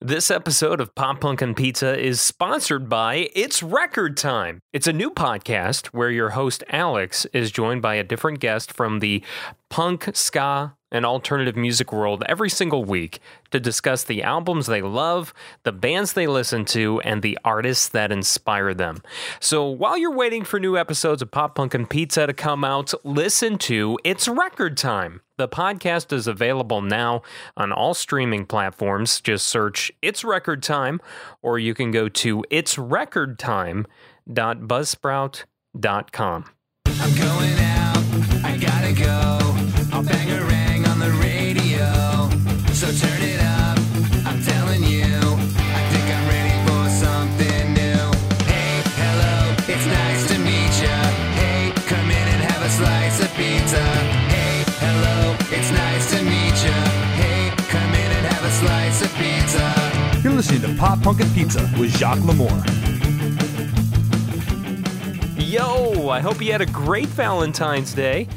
This episode of Pop Punk and Pizza is sponsored by It's Record Time. It's a new podcast where your host Alex is joined by a different guest from the punk, ska, and alternative music world every single week to discuss the albums they love, the bands they listen to, and the artists that inspire them. So while you're waiting for new episodes of Pop Punk and Pizza to come out, listen to It's Record Time. The podcast is available now on all streaming platforms. Just search It's Record Time, or you can go to itsrecordtime.buzzsprout.com. I'm going out, I gotta go. So turn it up, I'm telling you. I think I'm ready for something new. Hey, hello, it's nice to meet ya. Hey, come in and have a slice of pizza. Hey, hello, it's nice to meet ya. Hey, come in and have a slice of pizza. You're listening to Pop Punk and Pizza with Jacques Lamour. Yo, I hope you had a great Valentine's Day.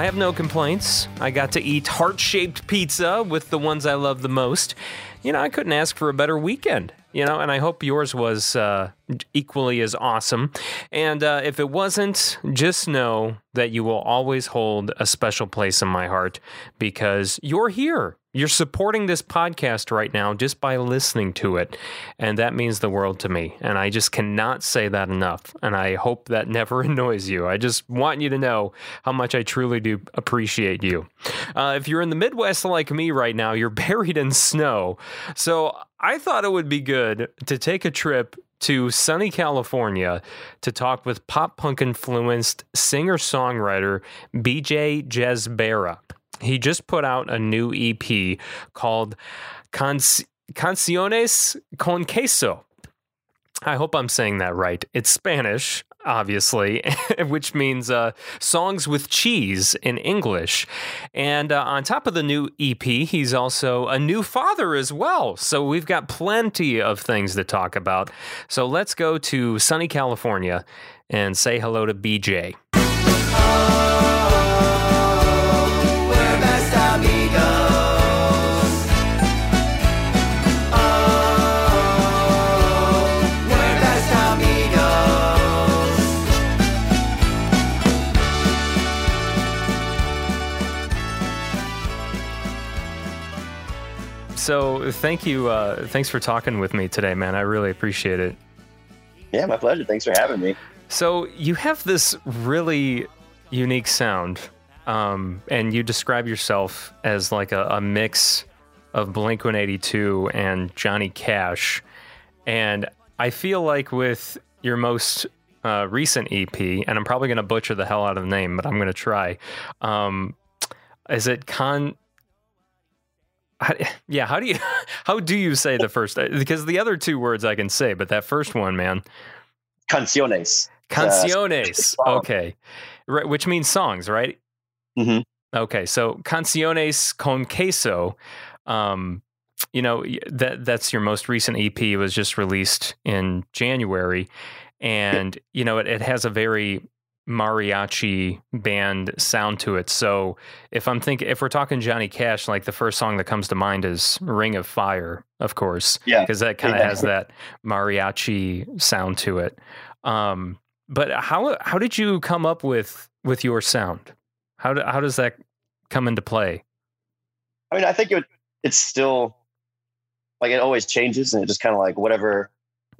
I have no complaints. I got to eat heart shaped pizza with the ones I love the most. You know, I couldn't ask for a better weekend, you know, and I hope yours was uh, equally as awesome. And uh, if it wasn't, just know that you will always hold a special place in my heart because you're here. You're supporting this podcast right now just by listening to it. And that means the world to me. And I just cannot say that enough. And I hope that never annoys you. I just want you to know how much I truly do appreciate you. Uh, if you're in the Midwest like me right now, you're buried in snow. So I thought it would be good to take a trip to sunny California to talk with pop punk influenced singer songwriter BJ Jezbera. He just put out a new EP called Canc- Canciones con Queso. I hope I'm saying that right. It's Spanish, obviously, which means uh, songs with cheese in English. And uh, on top of the new EP, he's also a new father as well. So we've got plenty of things to talk about. So let's go to sunny California and say hello to BJ. We're So thank you. Uh, thanks for talking with me today, man. I really appreciate it. Yeah, my pleasure. Thanks for having me. So you have this really unique sound, um, and you describe yourself as like a, a mix of Blink 182 and Johnny Cash. And I feel like with your most uh, recent EP, and I'm probably going to butcher the hell out of the name, but I'm going to try. Um, is it Con? How, yeah, how do you how do you say the first? Because the other two words I can say, but that first one, man. Canciones. Canciones. song. okay. Right, which means songs, right? Mhm. Okay. So Canciones con queso. Um, you know, that that's your most recent EP It was just released in January. And, you know, it, it has a very mariachi band sound to it. So if I'm thinking if we're talking Johnny Cash, like the first song that comes to mind is Ring of Fire, of course Yeah. because that kind of Yeah. has that mariachi sound to it. Um, but how how did you come up with with your sound? How do, how does that come into play? I mean, I think it, it's still like it always changes, and it just kind of like whatever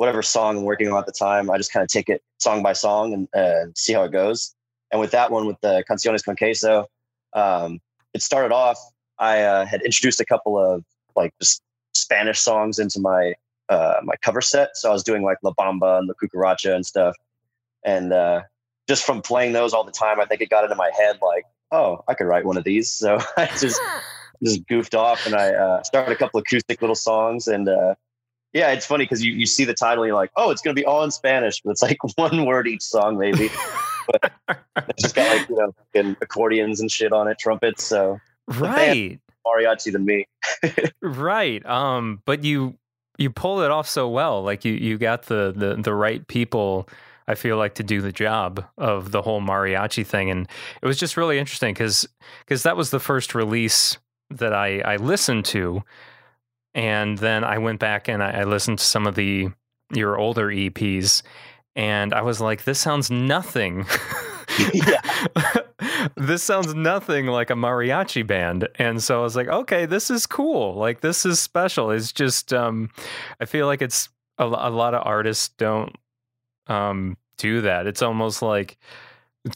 whatever song I'm working on at the time, I just kind of take it song by song and uh, see how it goes. And with that one, with the Canciones con Queso, um, it started off. I uh, had introduced a couple of like just Spanish songs into my uh, my cover set, so I was doing like La Bamba and La Cucaracha and stuff. And uh, just from playing those all the time, I think it got into my head like, oh, I could write one of these. So I just just goofed off and I uh, started a couple acoustic little songs. And uh, yeah, it's funny because you, you see the title and you're like, oh, it's going to be all in Spanish, but it's like one word each song, maybe. but it's just got like, you know, fucking accordions and shit on it, trumpets. So Right, mariachi than me. right. Um, but you you pull it off so well. Like you you got the the the right people. I feel like to do the job of the whole mariachi thing, and it was just really interesting because because that was the first release that I I listened to and then I went back and I, I listened to some of the your older EPs, and I was like, this sounds nothing. this sounds nothing like a mariachi band. And so I was like, okay, this is cool. Like this is special. It's just um I feel like it's a, a lot of artists don't um do that. It's almost like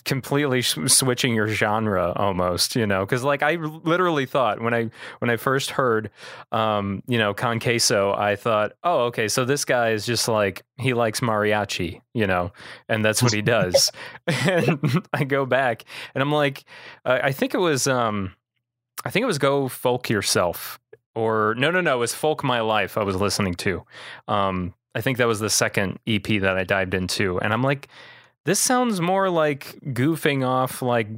completely sh- switching your genre almost you know because like i literally thought when i when i first heard um you know con queso i thought oh okay so this guy is just like he likes mariachi you know and that's what he does. And i go back and i'm like i I think it was um i think it was go folk yourself or no no no it was folk my life i was listening to. Um i think that was the second ep that i dived into and i'm like this sounds more like goofing off like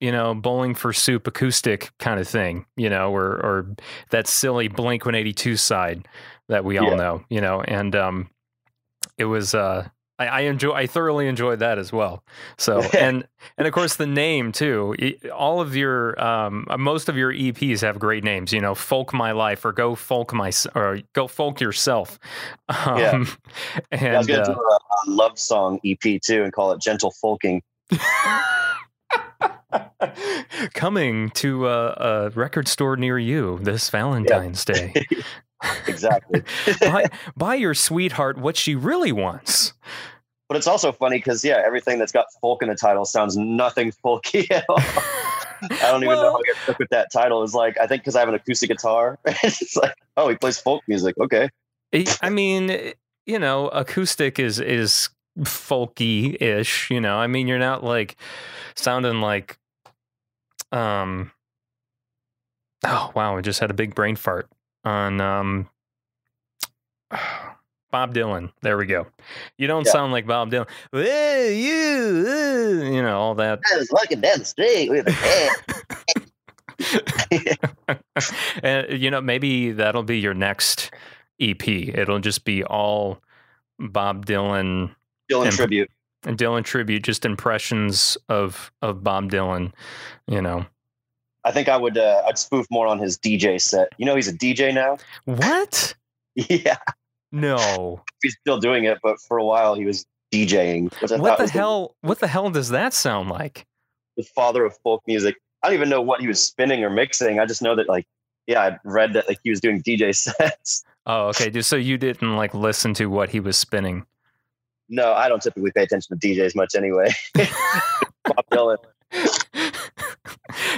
you know bowling for soup acoustic kind of thing you know or or that silly blink 182 side that we all Yeah. know you know and um it was uh I, I enjoy I thoroughly enjoyed that as well. So and and of course the name too. All of your um most of your EPs have great names. You know, folk my life or go folk my or go folk yourself. Um, Yeah. And I was gonna uh, do a, a love song EP too and call it Gentle Folking. Coming to a, a record store near you this Valentine's Day. Exactly. buy, buy your sweetheart what she really wants. but it's also funny because yeah, everything that's got folk in the title sounds nothing folky at all. I don't even know how I get stuck with that title. It's like I think because I have an acoustic guitar, it's like oh he plays folk music. Okay, I- I mean, you know, acoustic is is folky ish. You know, I mean, you're not like sounding like, um, oh wow, I just had a big brain fart on um, Bob Dylan. There we go. You don't Yeah. sound like Bob Dylan. You, uh," you know, all that. I was walking down the street with a and you know, maybe that'll be your next EP. It'll just be all Bob Dylan Dylan And- tribute. and Dylan tribute, just impressions of of Bob Dylan. You know I think I would uh, I'd spoof more on his DJ set. You know he's a DJ now. what? Yeah, No. he's still doing it, but for a while he was DJing. What the hell? What the hell does that sound like? the father of folk music. I don't even know what he was spinning or mixing. I just know that like yeah, I read that like he was doing DJ sets. Oh, okay. So you didn't like listen to what he was spinning. No, I don't typically pay attention to DJs much anyway. Bob Dylan.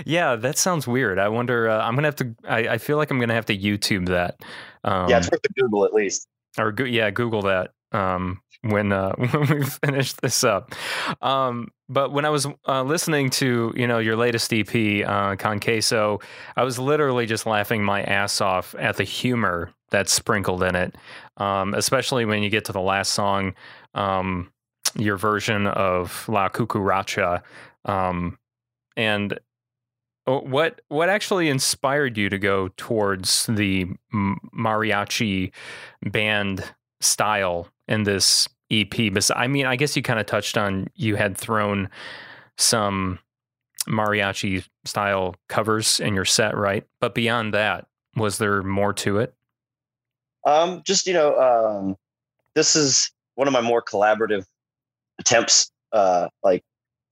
Yeah, that sounds weird. I wonder. Uh, I'm gonna have to. I, I feel like I'm gonna have to YouTube that. Um, yeah, it's worth a Google at least. or go, yeah, Google that um, when uh, when we finish this up. Um, but when I was uh, listening to you know your latest EP, uh, Con Queso, I was literally just laughing my ass off at the humor that's sprinkled in it, um, especially when you get to the last song, um, your version of La Cucaracha, um, and. uh, What what actually inspired you to go towards the mariachi band style in this EP. But I mean, I guess you kind of touched on you had thrown some mariachi style covers in your set, right? But beyond that, was there more to it? Um, just you know, um, this is one of my more collaborative attempts. Uh, like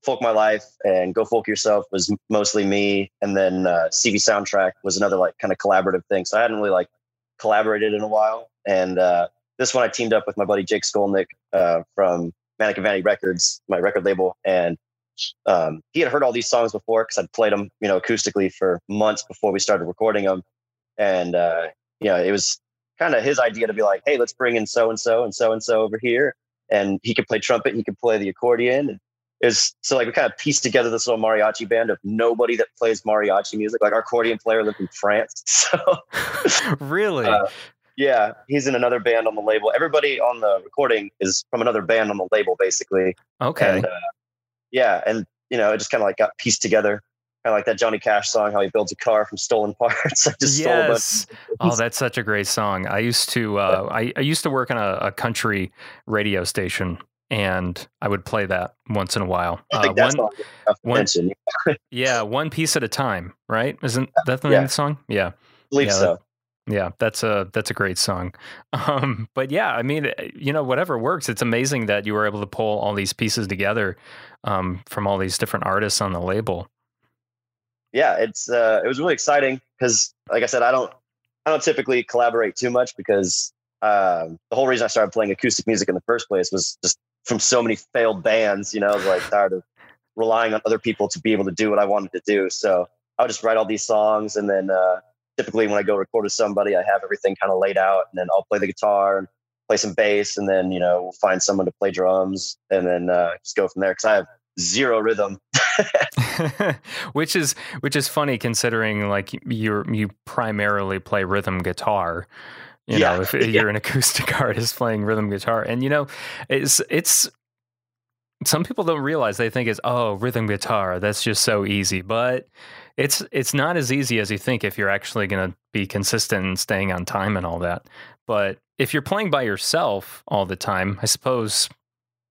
Folk My Life and Go Folk Yourself was mostly me, and then uh, CV Soundtrack was another like kind of collaborative thing. So I hadn't really like collaborated in a while, and uh, this one I teamed up with my buddy Jake Skolnick uh, from Manic and Vanity Records, my record label, and um, he had heard all these songs before because I'd played them, you know, acoustically for months before we started recording them, and uh, you know, it was kind of his idea to be like, hey, let's bring in so and so and so and so over here, and he could play trumpet, he could play the accordion. And is so like we kind of pieced together this little mariachi band of nobody that plays mariachi music. Like our accordion player lived in France, so really? Uh, yeah, he's in another band on the label. Everybody on the recording is from another band on the label, basically. okay. And uh, yeah, and you know, it just kind of like got pieced together, kind of like that Johnny Cash song, how he builds a car from stolen parts. I just stole a bunch. yes. Oh, that's such a great song. I used to uh, I, I used to work on a, a country radio station and I would play that once in a while. I Uh, one, song is enough to one- yeah, one piece at a time, right? Isn't that the name Yeah. of the song? Yeah. believe yeah, so. Yeah, that's a that's a great song. Um, but yeah, I mean, eh, you know, whatever works. It's amazing that you were able to pull all these pieces together um, from all these different artists on the label. Yeah, it's uh, it was really exciting because, like I said, I don't I don't typically collaborate too much because um, the whole reason I started playing acoustic music in the first place was just from so many failed bands. You know, I was like tired of relying on other people to be able to do what I wanted to do. So I would just write all these songs, and then uh, typically when I go record with somebody, I have everything kind of laid out, and then I'll play the guitar and play some bass, and then you know we'll find someone to play drums, and then uh, just go from there. Because I have zero rhythm. which is which is funny considering like you're you primarily play rhythm guitar. You Yeah, know, if yeah. you're an acoustic artist playing rhythm guitar, and you know, it's it's some people don't realize they think it's oh rhythm guitar that's just so easy, but it's it's not as easy as you think if you're actually going to be consistent and staying on time and all that. But if you're playing by yourself all the time, I suppose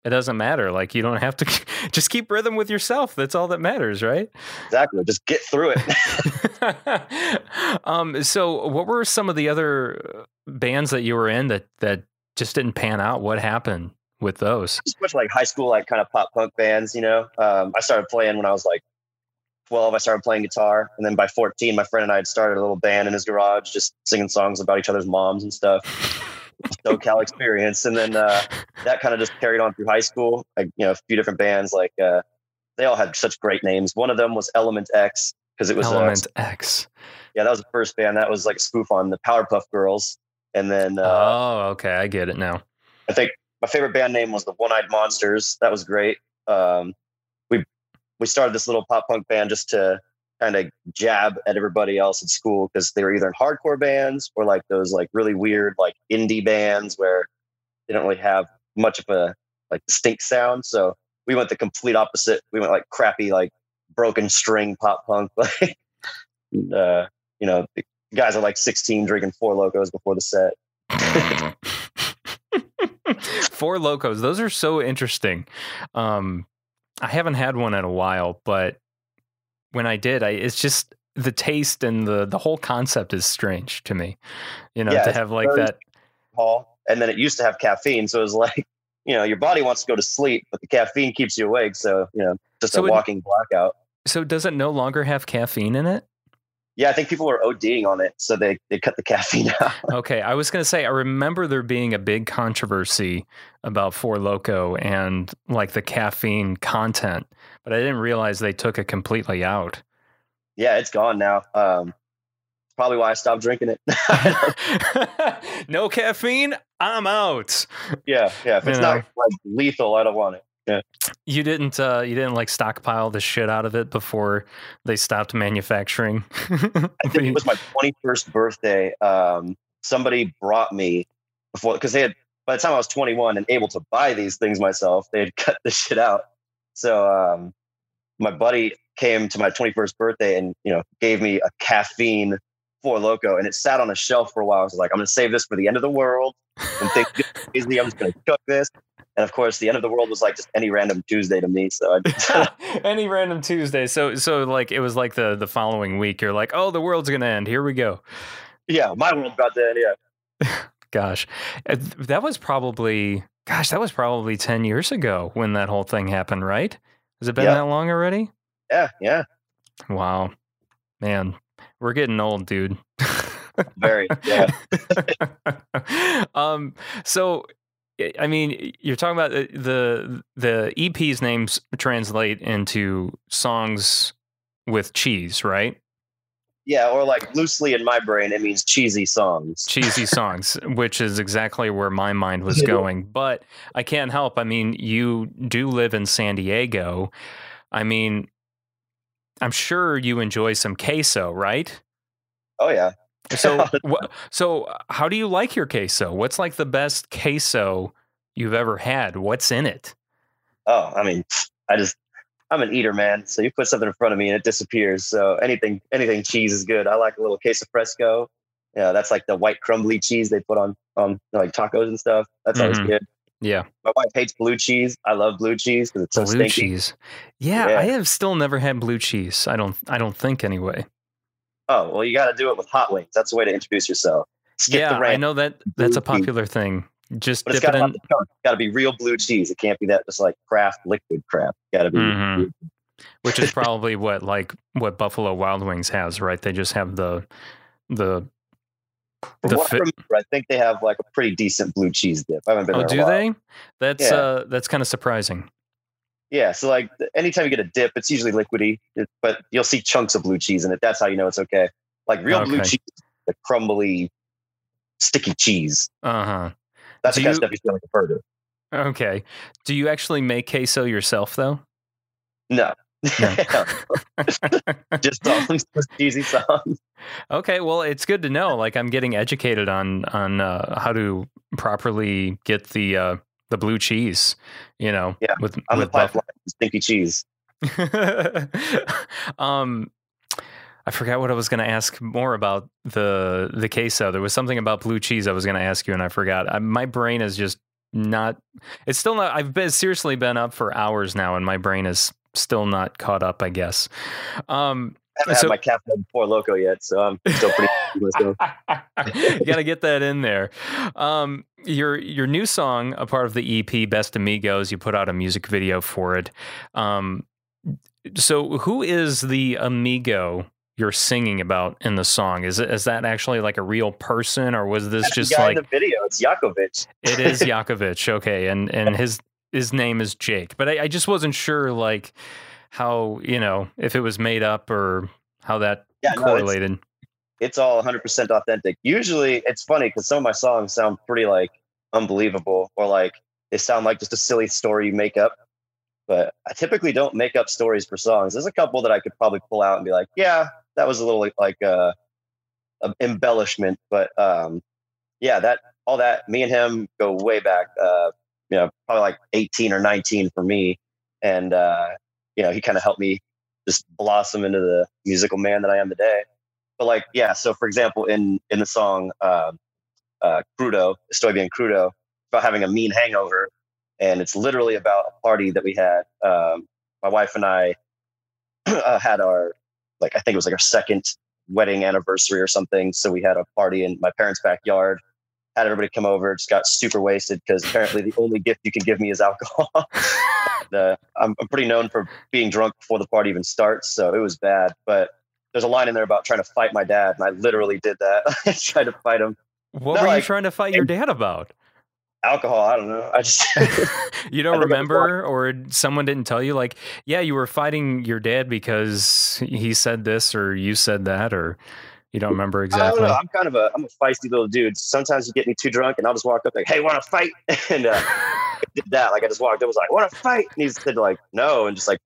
it doesn't matter. Like you don't have to just keep rhythm with yourself. That's all that matters, right? Exactly. Just get through it. um, so what were some of the other bands that you were in that that just didn't pan out? What happened with those? just much like high school, like kind of pop punk bands, you know. Um, I started playing when I was like 12. I started playing guitar. And then by 14, my friend and I had started a little band in his garage, just singing songs about each other's moms and stuff. SoCal experience. And then uh, that kind of just carried on through high school. Like, you know, a few different bands, like uh, they all had such great names. One of them was Element X because it was, uh, Element X. yeah, that was the first band. That was like a spoof on the Powerpuff Girls. And then uh, oh, okay, I get it now. I think my favorite band name was the One Eyed Monsters. That was great. Um, we we started this little pop punk band just to kind of jab at everybody else at school because they were either in hardcore bands or like those like really weird like indie bands where they don't really have much of a like distinct sound. So we went the complete opposite. We went like crappy like broken string pop punk like uh, you know guys are like 16 drinking Four Lokos before the set. Four Lokos. Those are so interesting. Um, I haven't had one in a while, but when I did, I it's just the taste and the the whole concept is strange to me. You know, Yeah, to have like that. Hall, and then it used to have caffeine. So it was like, you know, your body wants to go to sleep, but the caffeine keeps you awake. So, you know, just So a it- walking blackout. So does it no longer have caffeine in it? Yeah, I think people were ODing on it. So they, they cut the caffeine out. Okay, I was going to say I remember there being a big controversy about Four Loko and like the caffeine content, but I didn't realize they took it completely out. yeah, it's gone now. Um, probably why I stopped drinking it. no caffeine, I'm out. yeah, yeah. If it's You not know. like lethal, I don't want it. You didn't uh you didn't like stockpile the shit out of it before they stopped manufacturing. I think it was my 21st birthday. Um, somebody brought me before because they had by the time I was 21 and able to buy these things myself, they had cut the shit out. So um, my buddy came to my 21st birthday and you know gave me a caffeine Four Loko, and it sat on a shelf for a while. I was like, I'm gonna save this for the end of the world. And think. I'm just gonna cook this. And of course, the end of the world was like just any random Tuesday to me. So Any random Tuesday. So so like it was like the the following week you're like, "Oh, the world's to end. Here we go." yeah, my world about that. Yeah. Gosh. Uh, That was probably gosh, that was probably 10 years ago when that whole thing happened, right? Has it been Yeah. that long already? Yeah, yeah, Wow. Man, we're getting old, dude. very. Yeah. um so I- mean, you're talking about uh, the the, the EP's names translate into songs with cheese, right? Yeah, or like loosely in my brain, it means cheesy songs. cheesy songs, which is exactly where my mind was going. But I can't help. I mean, you do live in San Diego. I mean, I'm sure you enjoy some queso, right? Oh yeah. So, so how do you like your queso? What's like the best queso you've ever had? What's in it? Oh, I mean, I just I'm an eater, man. So you put something in front of me and it disappears. So anything anything cheese is good. I like a little queso fresco. Yeah, that's like the white crumbly cheese they put on on like tacos and stuff. That's always Mhm. good. Yeah, My wife hates blue cheese. I love blue cheese because it's so blue stinky. cheese. Yeah, Yeah. I have still never had blue cheese. I don't. I don't think anyway. Oh, well, you got to do it with hot wings. That's the way to introduce yourself. Skip yeah, I know that that's a popular thing. Just but dip it to in. have the chunk. It's got to be real blue cheese. It can't be that just like Kraft liquid crap. Got to be. Mhm. which is probably what like what Buffalo Wild Wings has, right? They just have the the the what I remember, I think they have like a pretty decent blue cheese dip. I haven't been oh, there. in a do they? That's Yeah. uh that's kind of surprising. Yeah. So like anytime you get a dip, it's usually liquidy, but you'll see chunks of blue cheese in it. That's how you know it's okay. Like real blue cheese, the crumbly, sticky cheese. Uh huh. That's Do the kind of stuff you feel like a burger. Okay. Do you actually make queso yourself though? No. No. just songs, just cheesy songs. okay. Well, it's good to know. Like I'm getting educated on on uh, how to properly get the uh, the blue cheese. You know, Yeah, with the with buff- pipeline, stinky cheese. um, I forgot what I was going to ask more about the the queso. There was something about blue cheese I was going to ask you, and I forgot. I, my brain is just not. It's still not. I've been seriously been up for hours now, and my brain is still not caught up. I guess. Um, I haven't So- had my cafe before loco yet, so I'm still pretty. Myself. you got to get that in there. Um, your your new song, a part of the EP Best Amigos, you put out a music video for it. Um, so who is the amigo you're singing about in the song? Is it is that actually like a real person, or was this That's the just guy like in the video, it's Yakovich. it is Yakovich? Okay, and and his his name is Jake, but I, I just wasn't sure like how you know if it was made up or how that Yeah, no, it's, all 100% authentic. Usually, it's funny because some of my songs sound pretty like unbelievable, or like they sound like just a silly story you make up. But I typically don't make up stories for songs. There's a couple that I could probably pull out and be like, yeah, that was a little like, uh, a embellishment. But um, yeah, that all that me and him go way back. Uh, you know, probably like 18 or 19 for me, and uh, you know, he kind of helped me just blossom into the musical man that I am today. But like, yeah. So for example, in in the song uh, uh, "Crudo," "Estoy bien crudo," about having a mean hangover, and it's literally about a party that we had. Um, my wife and I uh, had our like I think it was like our second wedding anniversary or something. So we had a party in my parents' backyard. Had everybody come over, just got super wasted because apparently the only gift you can give me is alcohol. And, uh, I'm, I'm pretty known for being drunk before the party even starts, so it was bad. But there's a line in there about trying to fight my dad, and I literally did that. I tried to fight him. What No, were you trying to fight your dad about? Alcohol, I don't know. I just you don't I I remember, or someone didn't tell you? Like, yeah, you were fighting your dad because he said this, or you said that, or you don't remember I exactly. don't know. I'm kind of a I'm a feisty little dude. Sometimes you get me too drunk, and I'll just walk up like, "Hey, want to fight?" and uh, I did that. Like I just walked up, was like, "Want to fight?" And he said like, "No," and just like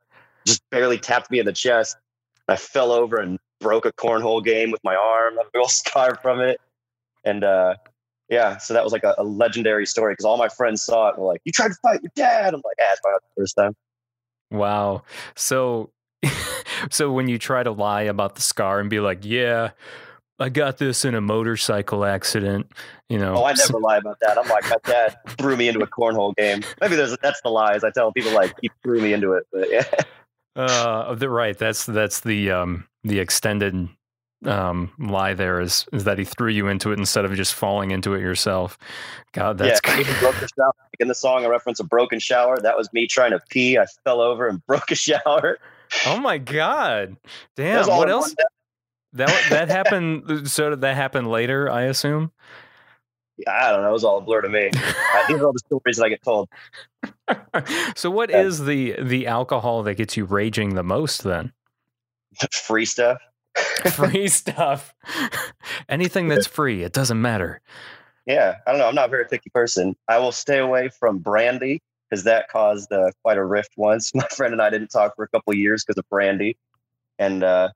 just barely tapped me in the chest. I fell over and broke a cornhole game with my arm. A old scar from it. And uh, yeah, so that was like a, a legendary story because all my friends saw it and were like, "You tried to fight your dad." I'm like, "Ah, it's the first time." Wow. So, so when you try to lie about the scar and be like, "Yeah, I got this in a motorcycle accident," you know. Oh, I never lie about that. I'm like, my dad threw me into a cornhole game. Maybe there's that's the lies. I tell people like he threw me into it, but yeah. Uh, the, right. That's that's the um the extended um lie. There is is that he threw you into it instead of just falling into it yourself. God, that's yeah, even broke the shower. In the song, I reference a broken shower. That was me trying to pee. I fell over and broke a shower. oh my god, damn. What else? That that happened. So did that happen later? I assume. I don't know. It was all a blur to me. Uh, these are all the stories that I get told. so what Yeah. is the the alcohol that gets you raging the most then? Free stuff. Free stuff. Anything that's free, it doesn't matter. Yeah, I don't know. I'm not a very picky person. I will stay away from brandy because that caused uh, quite a rift once. My friend and I didn't talk for a couple of years because of brandy, and uh,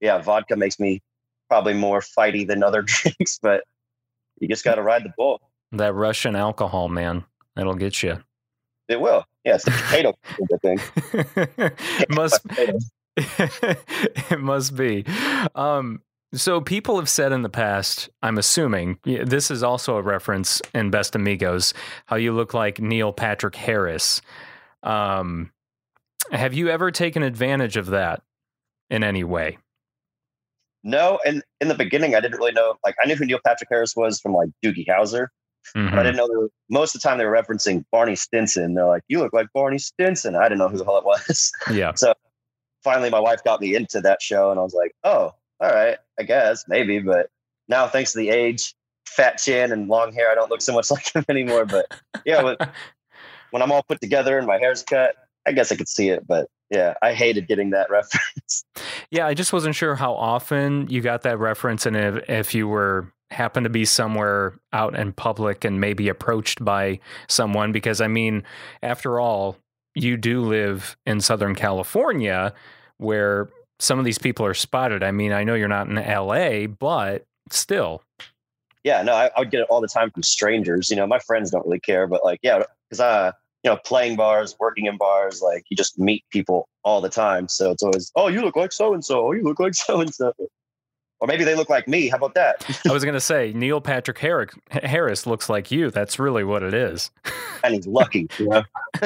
yeah, vodka makes me probably more fighty than other drinks. But you just got to ride the bull. That Russian alcohol, man, it'll get you. It will. Yeah, it's the potato. thing. must it must be. Um, so people have said in the past, I'm assuming this is also a reference in Best Amigos, how you look like Neil Patrick Harris. Um, have you ever taken advantage of that in any way? No, and in the beginning, I didn't really know. Like, I knew who Neil Patrick Harris was from like Doogie Howser, Mhm. but I didn't know. They were, most of the time, they were referencing Barney Stinson. They're like, "You look like Barney Stinson." I didn't know who the hell it was. Yeah. So finally, my wife got me into that show, and I was like, "Oh, all right, I guess maybe." But now, thanks to the age, fat chin, and long hair, I don't look so much like him anymore. But yeah, when I'm all put together and my hair's cut, I guess I could see it. But yeah, I hated getting that reference. Yeah, I just wasn't sure how often you got that reference and if, if you were happened to be somewhere out in public and maybe approached by someone because I mean, after all, you do live in Southern California where some of these people are spotted. I mean, I know you're not in LA, but still. yeah, no, I, I would get it all the time from strangers. You know, my friends don't really care, but like, yeah, because uh, you know, playing bars, working in bars, like you just meet people all the time. So it's always, oh, you look like so and so. Oh, you look like so and so. Or maybe they look like me. How about that? I was going to say Neil Patrick Harris, Harris looks like you. That's really what it is. And he's lucky. You know?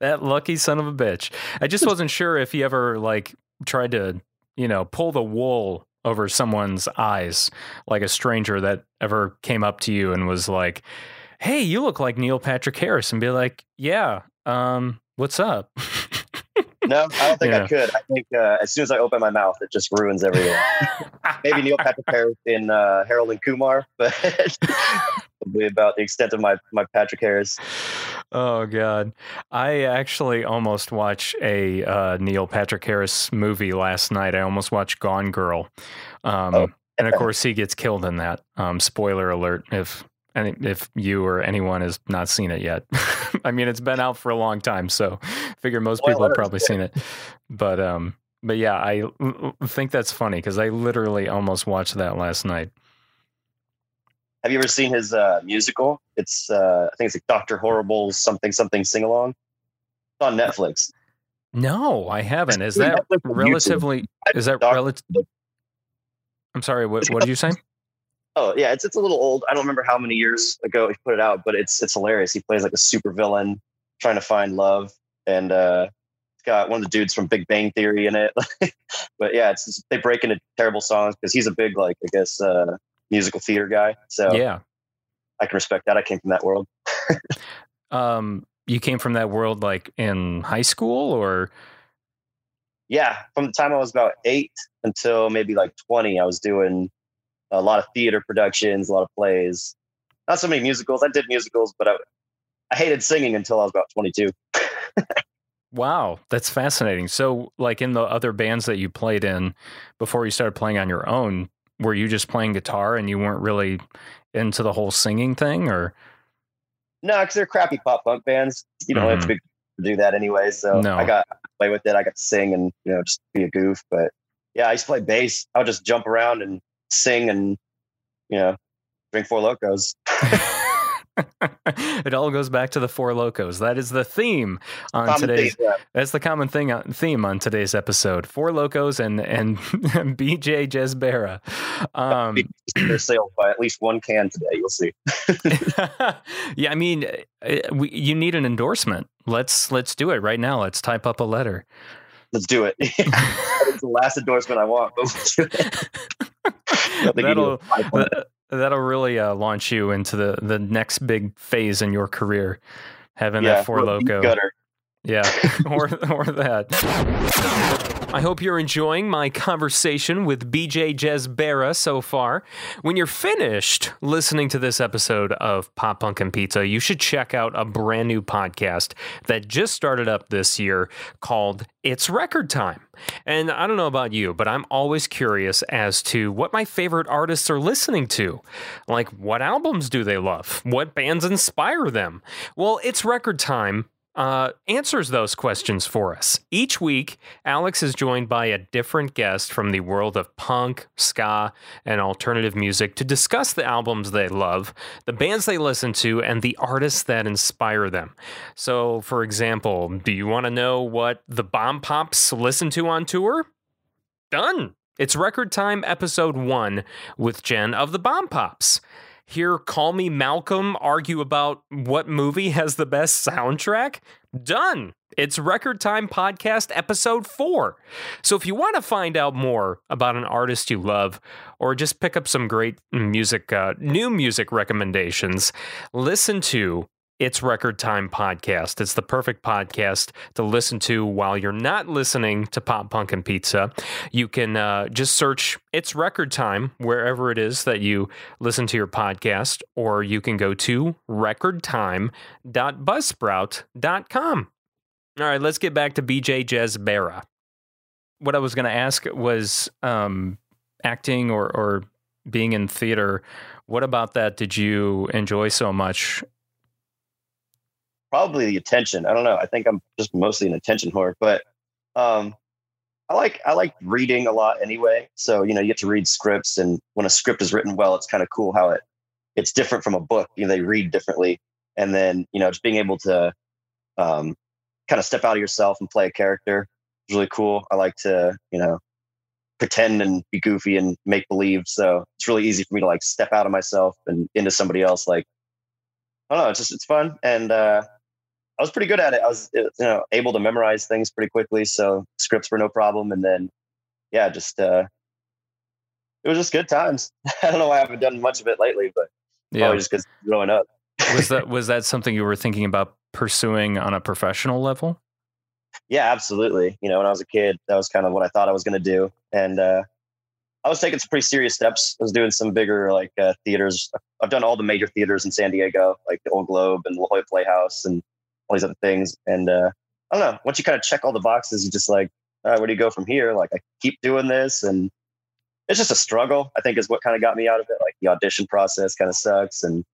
that lucky son of a bitch. I just wasn't sure if he ever like tried to, you know, pull the wool over someone's eyes, like a stranger that ever came up to you and was like, "Hey, you look like Neil Patrick Harris," and be like, "Yeah, um, what's up?" No, I don't think Yeah. I could. I think uh, as soon as I open my mouth, it just ruins everything. maybe Neil Patrick Harris in uh, Harold and Kumar, but probably about the extent of my my Patrick Harris. Oh God, I actually almost watched a uh, Neil Patrick Harris movie last night. I almost watched Gone Girl, um, Oh. and of course he gets killed in that. Um, spoiler alert! If any, if you or anyone has not seen it yet, I mean it's been out for a long time, so I figure most people have probably seen it. But um, but yeah, I l- think that's funny because I literally almost watched that last night. Have you ever seen his uh, musical? It's uh, I think it's like Doctor Horrible's something something sing along. It's on Netflix. No, I haven't. Is that relatively? Is that relative? I'm sorry. What what did you say? Oh yeah, it's it's a little old. I don't remember how many years ago he put it out, but it's it's hilarious. He plays like a super villain trying to find love, and uh, it's got one of the dudes from Big Bang Theory in it. but yeah, it's just, they break into terrible songs because he's a big like I guess uh, musical theater guy. So Yeah. I can respect that. I came from that world. Um, you came from that world like in high school, or yeah, from the time I was about eight until maybe like 20, I was doing a lot of theater productions, a lot of plays. Not so many musicals. I did musicals, but I, I hated singing until I was about 22. wow, that's fascinating. So, like in the other bands that you played in before you started playing on your own, were you just playing guitar and you weren't really into the whole singing thing, or No, because they're crappy pop punk bands. You know, it's Mhm. big to do that anyway. So No. I got to play with it. I got to sing and, you know, just be a goof. But yeah, I used to play bass. I would just jump around and sing and, you know, drink Four Lokos. it all goes back to the Four Lokos. That is the theme on Common today's. theme, yeah. That's the common thing on, theme on today's episode. Four Lokos and and BJ Jezbera. Um, Their sales by at least one can today. You'll see. yeah, I mean, uh, we, you need an endorsement. Let's let's do it right now. Let's type up a letter. Let's do it. it's the last endorsement I want. That'll do a five-point- that- that'll really uh, launch you into the the next big phase in your career. Having that Four Loko. gutter. Yeah, or or that. I hope you're enjoying my conversation with BJ Jezbera so far. When you're finished listening to this episode of Pop Punk and Pizza, you should check out a brand new podcast that just started up this year called It's Record Time. And I don't know about you, but I'm always curious as to what my favorite artists are listening to. Like, what albums do they love? What bands inspire them? Well, It's Record Time uh, answers those questions for us. Each week, Alex is joined by a different guest from the world of punk, ska, and alternative music to discuss the albums they love, the bands they listen to, and the artists that inspire them. So, for example, do you want to know what the Bomb Pops listen to on tour? Done. It's record time, episode one with Jen of the Bomb Pops hear Call Me Malcolm argue about what movie has the best soundtrack? Done. It's Record Time Podcast episode four. So if you want to find out more about an artist you love or just pick up some great music, uh, new music recommendations, listen to It's Record Time Podcast. It's the perfect podcast to listen to while you're not listening to Pop Punk and Pizza. You can uh, just search It's Record Time wherever it is that you listen to your podcast, or you can go to recordtime.buzzsprout.com. All right, let's get back to BJ Jezbera. What I was going to ask was um, acting or, or being in theater. What about that did you enjoy so much? Probably the attention. I don't know. I think I'm just mostly an attention whore, but um, I like I like reading a lot anyway. So you know, you get to read scripts, and when a script is written well, it's kind of cool how it it's different from a book. You know, they read differently, and then you know, just being able to um, kind of step out of yourself and play a character is really cool. I like to you know pretend and be goofy and make believe. So it's really easy for me to like step out of myself and into somebody else. Like I don't know, it's just it's fun, and uh, I was pretty good at it. I was you know able to memorize things pretty quickly, so scripts were no problem. And then yeah, just uh, it was just good times. I don't know why I haven't done much of it lately, but Yeah. probably just because growing up. was that was that something you were thinking about pursuing on a professional level? Yeah, absolutely. You know, when I was a kid, that was kind of what I thought I was going to do, and uh, I was taking some pretty serious steps. I was doing some bigger like uh, theaters. I've done all the major theaters in San Diego, like the Old Globe and La Jolla Playhouse, and all these other things. And uh, I don't know. Once you kind of check all the boxes, you just like, all right, where do you go from here? Like, I keep doing this, and it's just a struggle. I think is what kind of got me out of it. Like the audition process kind of sucks, and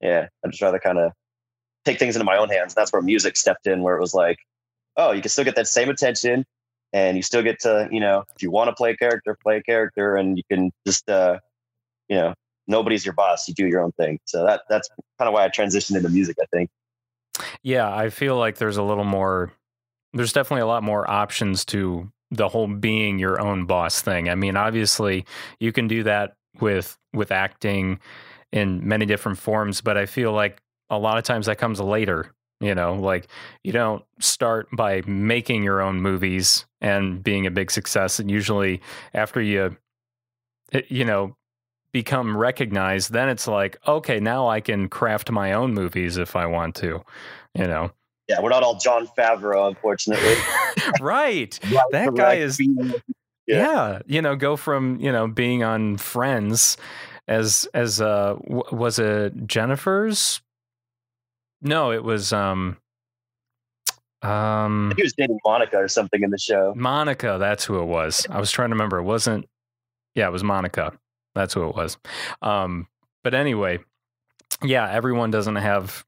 yeah, I'd just rather kind of take things into my own hands. That's where music stepped in, where it was like, oh, you can still get that same attention, and you still get to, you know, if you want to play a character, play a character, and you can just, uh, you know, nobody's your boss. You do your own thing. So that that's kind of why I transitioned into music. I think. Yeah, I feel like there's a little more. There's definitely a lot more options to the whole being your own boss thing. I mean, obviously, you can do that with with acting in many different forms, but I feel like a lot of times that comes later. You know, like you don't start by making your own movies and being a big success, and usually after you, eh, you know, become recognized, then it's like, okay, now I can craft my own movies if I want to. You know, Yeah, we're not all Jon Favreau, unfortunately. right? That guy is Yeah. yeah. you know, go from you know being on Friends as as uh w- was it Jennifer's? No, it was um um He was dating Monica or something in the show. Monica. That's who it was. I was trying to remember. It wasn't. Yeah, it was Monica. That's who it was. Um, but anyway, yeah, everyone doesn't have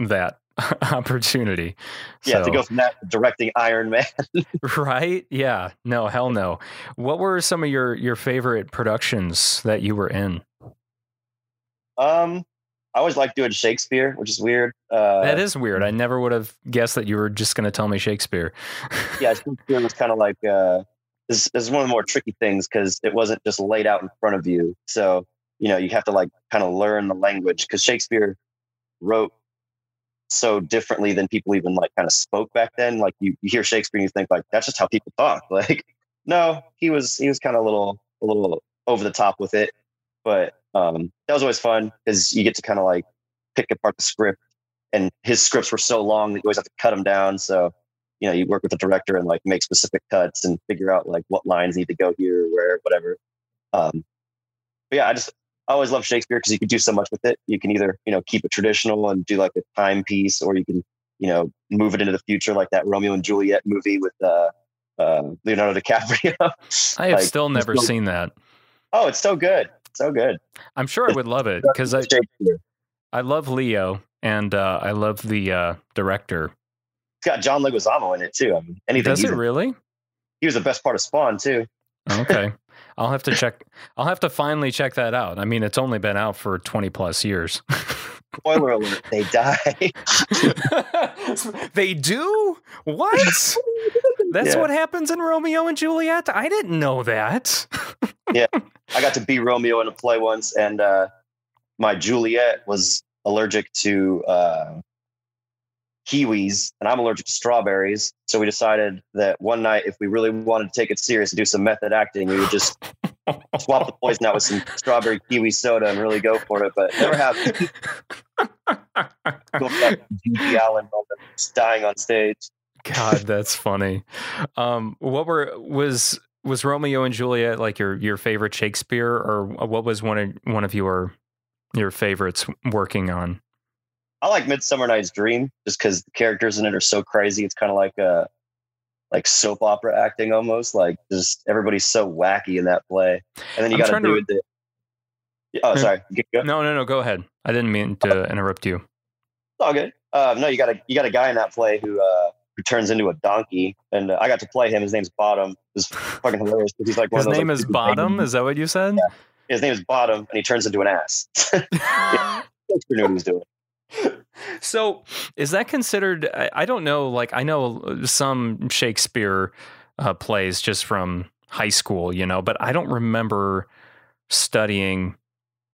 that opportunity. Yeah, to go from that directing Iron Man. right? Yeah. No, hell no. What were some of your your favorite productions that you were in? Um, I always like doing Shakespeare, which is weird. Uh, that is weird. I never would have guessed that you were just going to tell me Shakespeare. yeah, Shakespeare was kind of like uh, this, is one of the more tricky things because it wasn't just laid out in front of you. So you know you have to like kind of learn the language because Shakespeare wrote so differently than people even like kind of spoke back then. Like you, you hear Shakespeare and you think like that's just how people talk. Like no, he was he was kind of a little a little over the top with it, but um, that was always fun because you get to kind of like pick apart the script. And his scripts were so long that you always have to cut them down. So you know, you work with the director and like make specific cuts and figure out like what lines need to go here, where, whatever. Um, but yeah, I just I always love Shakespeare because you can do so much with it. You can either you know keep it traditional and do like a timepiece, or you can you know move it into the future, like that Romeo and Juliet movie with uh, uh, Leonardo DiCaprio. I have Like, still never go- seen that. oh, it's so good, so good. I'm sure I would love it because I I love Leo and uh, I love the uh, director. It's got John Leguizamo in it too. I mean, anything. Does it really? he was the best part of Spawn too. Okay. I'll have to check. I'll have to finally check that out. I mean, it's only been out for 20 plus years. Spoiler alert: they die. they do? What? That's Yeah. what happens in Romeo and Juliet? I didn't know that. Yeah, I got to be Romeo in a play once, and uh, my Juliet was allergic to uh, kiwis, and I'm allergic to strawberries. So we decided that one night, if we really wanted to take it serious and do some method acting, we would just swap the poison out with some strawberry kiwi soda and really go for it. But it never happened. Go back to Allen moment, dying on stage. God, that's funny. Um, what were was was Romeo and Juliet like your your favorite Shakespeare, or what was one of one of your your favorites working on? I like Midsummer Night's Dream just because the characters in it are so crazy. It's kind of like a like soap opera acting almost. Like just everybody's so wacky in that play. And then you got to do it. Oh, sorry. No, no, no. Go ahead. I didn't mean to interrupt you. It's all good. Uh, no, you got a you got a guy in that play who uh, who turns into a donkey, and uh, I got to play him. His name's Bottom. It's fucking hilarious because he's like one His of those. name like, is Bottom. Is that what you said? His name is Bottom, and he turns into an ass. Shakespeare knew what he was doing. So, is that considered? I, I don't know. Like, I know some Shakespeare uh, plays just from high school, you know, but I don't remember studying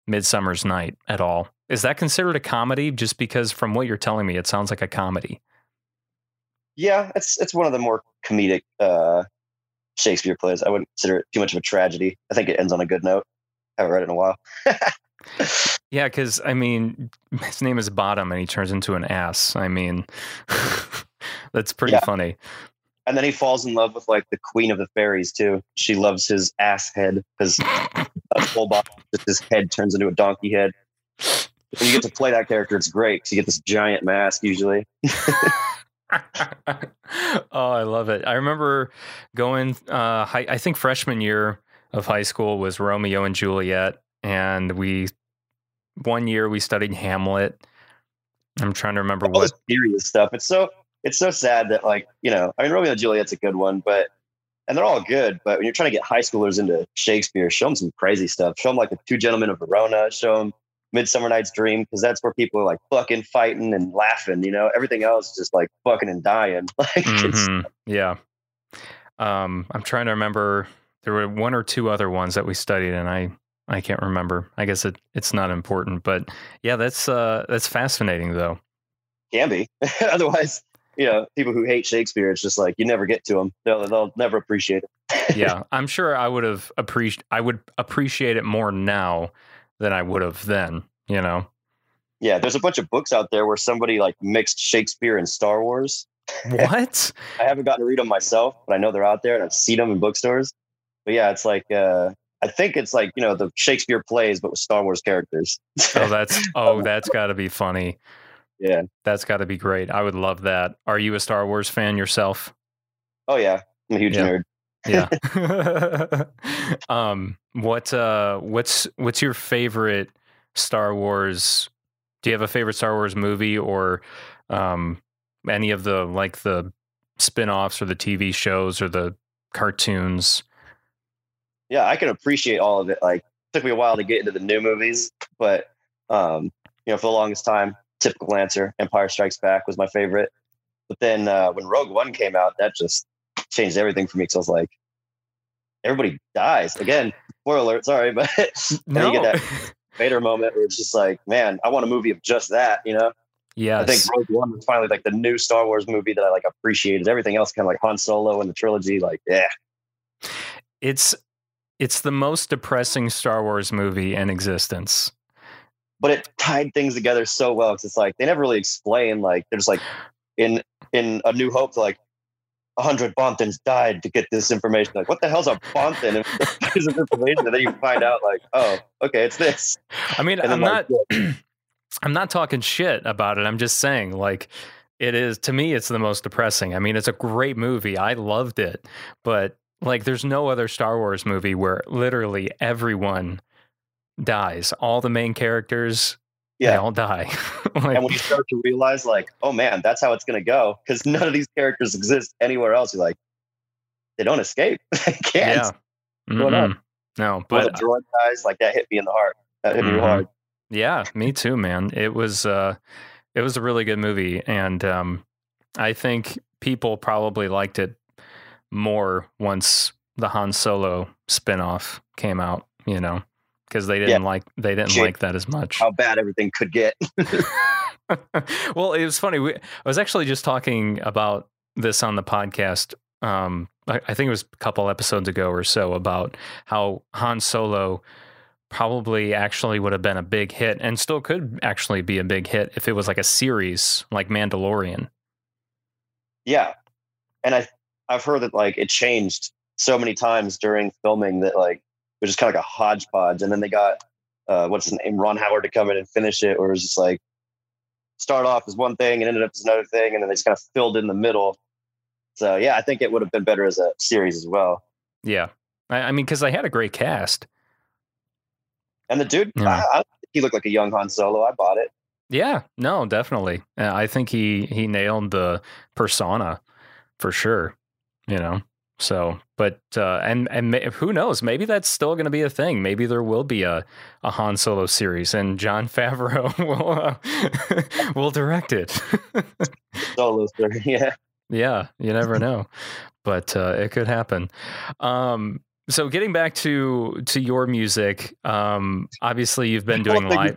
Midsummer's Night at all. Is that considered a comedy? Just because, from what you're telling me, it sounds like a comedy. Yeah, it's it's one of the more comedic uh, Shakespeare plays. I wouldn't consider it too much of a tragedy. I think it ends on a good note. I haven't read it in a while. Yeah, because I mean, his name is Bottom, and he turns into an ass. I mean, that's pretty Yeah. funny. And then he falls in love with like the queen of the fairies too. She loves his ass head because a full body, just his head turns into a donkey head. When you get to play that character, it's great because you get this giant mask usually. oh, I love it. I remember going, uh, high, I think freshman year of high school was Romeo and Juliet. And we, one year we studied Hamlet. I'm trying to remember all what. this serious stuff. It's so it's so sad that like you know, I mean, Romeo and Juliet's a good one, but and they're all good. But when you're trying to get high schoolers into Shakespeare, show them some crazy stuff. Show them like the Two Gentlemen of Verona. Show them Midsummer Night's Dream because that's where people are like fucking fighting and laughing. You know, everything else is just like fucking and dying. Like it's, Mhm, Yeah. Um, I'm trying to remember. There were one or two other ones that we studied, and I I can't remember. I guess it, it's not important, but yeah, that's uh that's fascinating though. can be. Otherwise, you know, people who hate Shakespeare, it's just like you never get to them. They'll they'll never appreciate it. yeah, I'm sure I would have appreciate I would appreciate it more now than I would have then. You know Yeah, there's a bunch of books out there where somebody like mixed Shakespeare and Star Wars. what? I haven't gotten to read them myself, but I know they're out there and I've seen them in bookstores. But yeah, it's like uh, I think it's like you know the Shakespeare plays, but with Star Wars characters. oh, that's oh, that's got to be funny. yeah. That's got to be great. I would love that. Are you a Star Wars fan yourself? Oh yeah, I'm a huge Yeah. nerd. Yeah. um. What? Uh. What's What's your favorite Star Wars? Do you have a favorite Star Wars movie or, um, any of the like the spin-offs or the TV shows or the cartoons? Yeah, I can appreciate all of it. Like, it took me a while to get into the new movies, but um, you know, for the longest time, typical answer, Empire Strikes Back was my favorite. But then uh, when Rogue One came out, that just changed everything for me. Because I was like, everybody dies again. Spoiler alert, sorry, but then you get that Vader moment where it's just like, man, I want a movie of just that. You know, Yeah, I think Rogue One was finally like the new Star Wars movie that I like appreciated. Everything else kind of like Han Solo and the trilogy, like, yeah, it's it's the most depressing Star Wars movie in existence. but it tied things together so well because it's like they never really explain like there's like in in a new hope like a hundred Bothans died to get this information like what the hell's a there's this information and then you find out like oh okay it's this I mean, I'm not I'm not talking shit about it. I'm just saying, like, it is to me, it's the most depressing. I mean, it's a great movie. I loved it, but like, there's no other Star Wars movie where literally everyone dies. All the main characters, they yeah all die. like, and when you start to realize like oh man that's how it's gonna go because none of these characters exist anywhere else you're like they don't escape they can't yeah, going on? Mm-mm. no, when but the droid dies like that hit me in the heart that hit me Mhm. hard Yeah, me too, man. It was uh it was a really good movie and um I think people probably liked it more once the Han Solo spin-off came out, you know, cuz they didn't like they didn't like that as much. how bad everything could get well, it was funny. We, I was actually just talking about this on the podcast. Um, I, I think it was a couple episodes ago or so about how Han Solo probably actually would have been a big hit and still could actually be a big hit if it was like a series like Mandalorian. Yeah, and I I've heard that like it changed so many times during filming that like it was just kind of like a hodgepodge, and then they got uh, what's his name Ron Howard to come in and finish it, or it was just like start off as one thing and ended up as another thing, and then they just kind of filled in the middle. So yeah, I think it would have been better as a series as well. Yeah, I, I mean, because they had a great cast. And the dude, Yeah. I, I he looked like a young Han Solo. I bought it. Yeah, no, definitely. Uh, I think he he nailed the persona for sure. You know, so but uh, and and ma- who knows? Maybe that's still going to be a thing. Maybe there will be a a Han Solo series, and Jon Favreau will uh, will direct it. Solo story. Yeah. yeah, you never know, but uh, it could happen. Um, so getting back to to your music, um, obviously you've been doing live.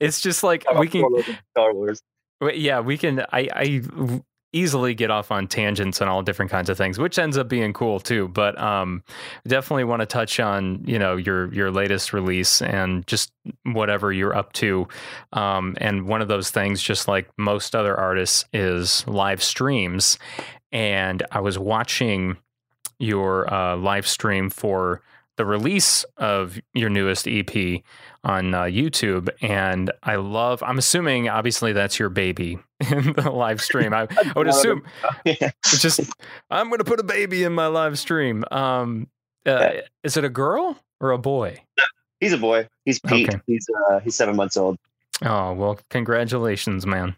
it's just like we can Star Wars. Yeah, we can. I, I easily get off on tangents and all different kinds of things, which ends up being cool too. But um, definitely want to touch on you know your your latest release and just whatever you're up to. Um, and one of those things, just like most other artists, is live streams. And I was watching your uh, live stream for the release of your newest EP on uh, YouTube, and I love. I'm assuming, obviously, that's your baby in the live stream. I, I would assume yeah. just I'm going to put a baby in my live stream. Um, uh, is it a girl or a boy? He's a boy. He's Pete. Okay. He's uh, he's seven months old. Oh well, congratulations, man.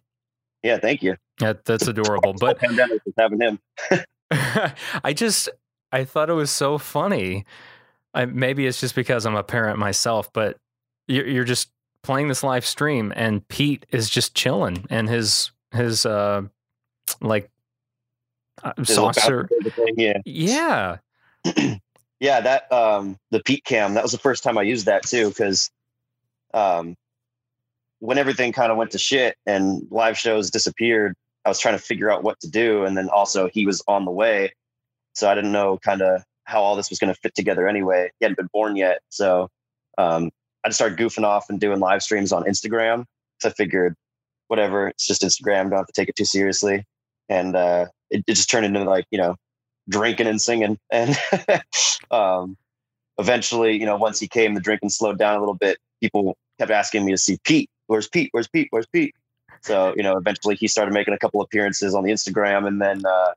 Yeah, thank you. That that's adorable. But having him. I just I thought it was so funny. I, maybe it's just because I'm a parent myself, but you're, you're just playing this live stream, and Pete is just chilling, and his his uh like uh, saucer. Yeah, Yeah, yeah. That um, the Pete Cam. That was the first time I used that too, because um, when everything kind of went to shit and live shows disappeared, I was trying to figure out what to do, and then also he was on the way, so I didn't know kind of how all this was going to fit together. Anyway, he hadn't been born yet, so um, I just started goofing off and doing live streams on Instagram. So I figured, whatever, it's just Instagram. Don't have to take it too seriously, and uh, it, it just turned into like you know drinking and singing and um, eventually you know once he came the drinking slowed down a little bit people kept asking me to see pete where's pete where's pete where's pete so you know eventually he started making a couple appearances on the instagram and then uh,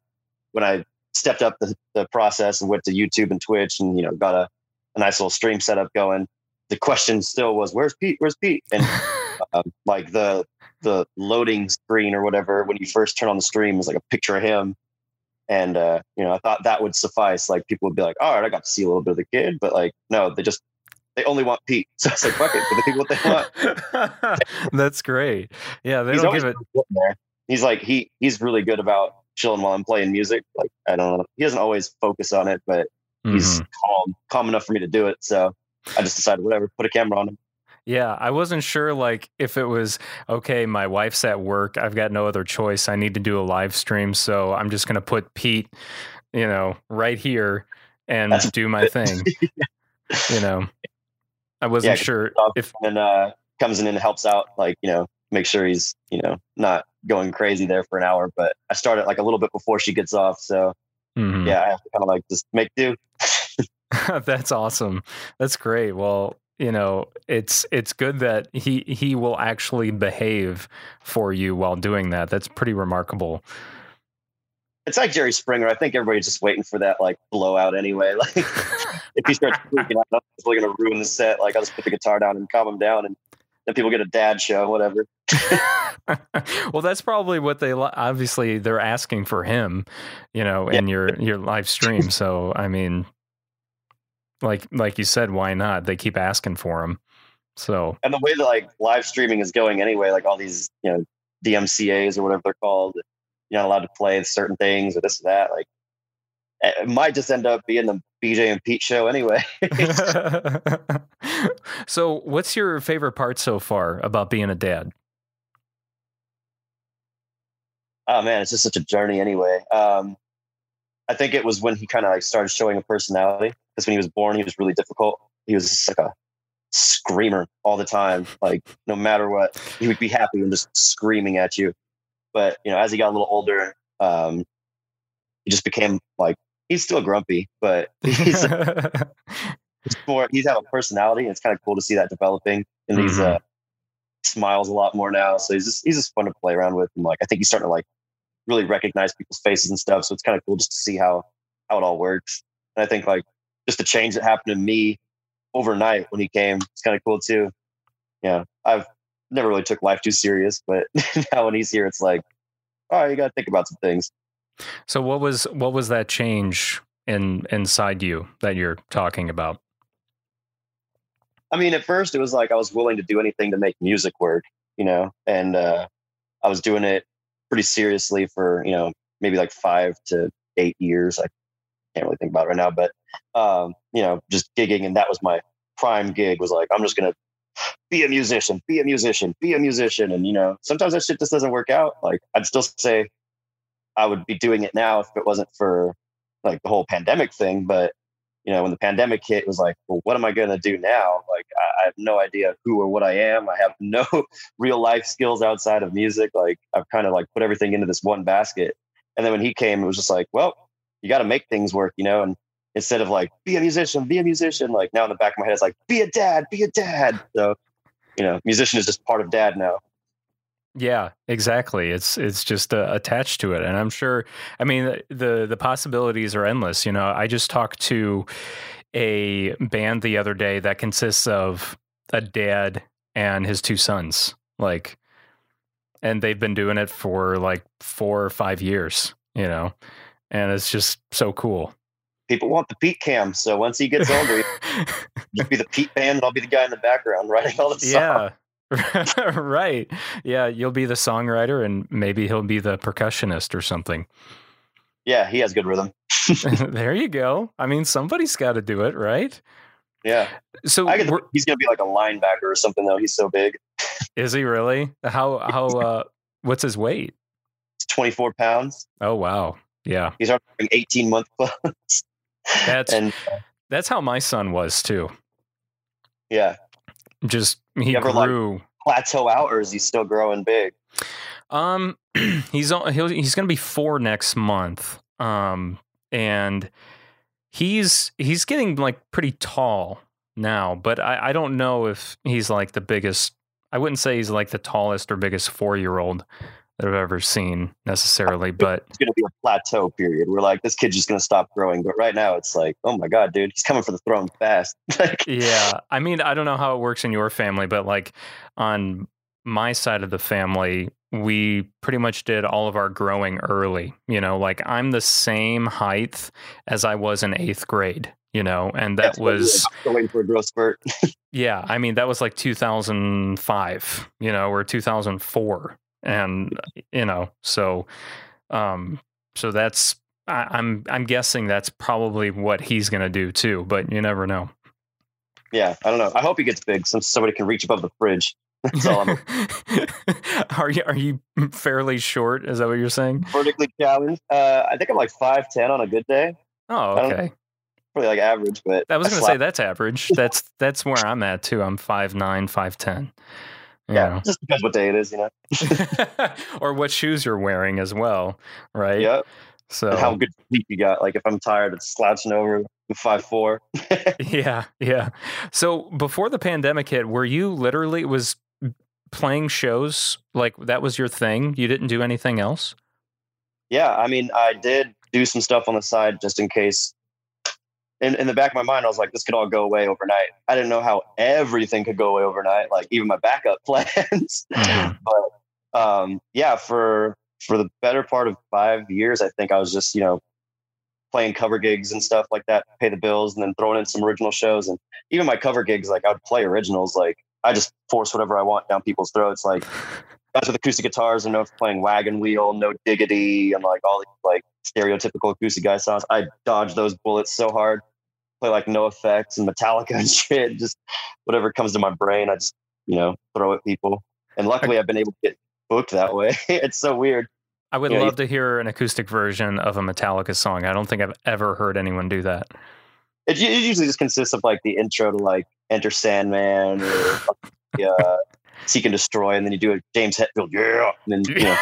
when i stepped up the, the process and went to youtube and twitch and you know got a, a nice little stream setup going. The question still was where's pete? Where's pete? And um, like the the loading screen or whatever when you first turn on the stream is like a picture of him. And uh, you know i thought that would suffice. Like people would be like all right i got to see a little bit of the kid. But like no they just they only want pete. So I was like fuck it give the people what they want. That's great. Yeah, they he's don't give it. there. he's like he he's really good about chilling while i'm playing music like i don't know he doesn't always focus on it but he's Mhm. calm calm enough for me to do it so i just decided whatever put a camera on him Yeah, I wasn't sure like if it was okay, my wife's at work, I've got no other choice. I need to do a live stream, so I'm just going to put Pete, you know, right here and That's- do my thing. you know. I wasn't Yeah, sure if and uh comes in and helps out like you know make sure he's you know not going crazy there for an hour but i started like a little bit before she gets off so Mhm. yeah i have to kind of like just make do That's awesome. That's great. Well, you know, it's it's good that he he will actually behave for you while doing that. That's pretty remarkable. it's like jerry springer i think everybody's just waiting for that like blowout anyway like if he starts freaking out i'm just really gonna ruin the set like i'll just put the guitar down and calm him down and then people get a dad show whatever well, that's probably what they obviously they're asking for him, you know, in your your live stream. So, I mean, like like you said, why not? They keep asking for him. So, and the way that like live streaming is going anyway like all these you know dmcas or whatever they're called you're not allowed to play certain things or this or that like eh, it might just end up being the BJ and Pete show anyway. so, what's your favorite part so far about being a dad? oh man, it's just such a journey anyway. Um, I think it was when he kind of like started showing a personality. Because when he was born, he was really difficult. He was just like a screamer all the time. Like no matter what, he would be happy and just screaming at you. But you know, as he got a little older, um, he just became like he's still grumpy, but he's, he's more he's have a personality. And it's kind of cool to see that developing. And he's Mhm. uh, smiles a lot more now. So he's just he's just fun to play around with. And like I think he's starting to like really recognize people's faces and stuff. So it's kind of cool just to see how how it all works. And I think like just the change that happened to me overnight when he came, it's kind of cool too. Yeah, I've never really took life too serious, but now when he's here, it's like, oh, you got to think about some things. So, what was what was that change in inside you that you're talking about? I mean, at first it was like I was willing to do anything to make music work, you know, and uh, I was doing it pretty seriously for you know maybe like five to eight years. I can't really think about it right now, but um, you know, just gigging, and that was my prime gig. Was like I'm just gonna be a musician, be a musician, be a musician, and you know, sometimes that shit just doesn't work out. Like I'd still say I would be doing it now if it wasn't for like the whole pandemic thing, but you know, when the pandemic hit, it was like, well, what am I going to do now? Like, I, I have no idea who or what I am. I have no real life skills outside of music. Like, I've kind of like put everything into this one basket. And then when he came, it was just like, well, you got to make things work, you know? And instead of like, be a musician, be a musician, like now in the back of my head, it's like, be a dad, be a dad. So, you know, musician is just part of dad now. Yeah, exactly. It's it's just uh, attached to it, and I'm sure. I mean, the the possibilities are endless. You know, I just talked to a band the other day that consists of a dad and his two sons, like, and they've been doing it for like four or five years. You know, and it's just so cool. People want the Pete cam. So once he gets older, just be the Pete band and I'll be the guy in the background writing all the songs. yeah. right. Yeah, you'll be the songwriter and maybe he'll be the percussionist or something. Yeah, he has good rhythm. there you go. I mean, somebody's got to do it, right? Yeah. So I could he's gonna be like a linebacker or something though. He's so big. is he really? How how uh what's his weight? He's 24 pounds. Oh wow. Yeah. He's already 18 month clothes. That's and that's how my son was too. yeah, Just he ever, like- grew plateau out or is he still growing big? Um, he's he's going to be four next month. Um, and he's he's getting like pretty tall now, but I, I don't know if he's like the biggest. I wouldn't say he's like the tallest or biggest four year old that I've ever seen necessarily, but It's gonna be a plateau period. We're like, this kid's just gonna stop growing. But right now it's like, oh my god, dude, he's coming for the throne fast. like yeah. I mean, I don't know how it works in your family, but like on my side of the family, we pretty much did all of our growing early. You know, like I'm the same height as I was in eighth grade, you know, and that that's was. Still for a growth spurt. yeah, I mean, that was like 2005, you know, or 2004. And, you know, so, um, so that's, I, I'm, I'm guessing that's probably what he's going to do too, but you never know. yeah, I don't know. I hope he gets big since somebody can reach above the fridge. That's all I'm are you are you fairly short? Is that what you're saying? vertically challenged. Uh, I think I'm like 5'10 on a good day. Oh, okay. Probably like average, but I was I going to slap- say that's average. That's that's where I'm at too. I'm five nine, five ten. Yeah, just depends what day it is, you know. or what shoes you're wearing as well, right? Yeah. So And how good sleep you got. Like if I'm tired, it's slouching over. Five four. yeah, yeah. So before the pandemic hit, were you literally was playing shows like that was your thing? You didn't do anything else? Yeah, I mean, I did do some stuff on the side just in case. In, in the back of my mind, I was like, this could all go away overnight. I didn't know how everything could go away overnight, like even my backup plans. Mhm. but um, yeah, for for the better part of five years, I think I was just you know playing cover gigs and stuff like that, pay the bills, and then throwing in some original shows. And even my cover gigs, like I'd play originals, like I just force whatever I want down people's throats, like guys with acoustic guitars and know for playing wagon wheel, no diggity, and like all these like stereotypical acoustic guy songs. I dodged those bullets so hard. Play like NOFX and Metallica and shit. Just whatever comes to my brain, I just you know throw at people. And luckily, I've been able to get booked that way. it's so weird. I would you- love to hear an acoustic version of a Metallica song. I don't think I've ever heard anyone do that. It, it usually just consists of like the intro to like Enter Sandman or uh, Seek and Destroy, and then you do a James Hetfield, yeah, and then you know,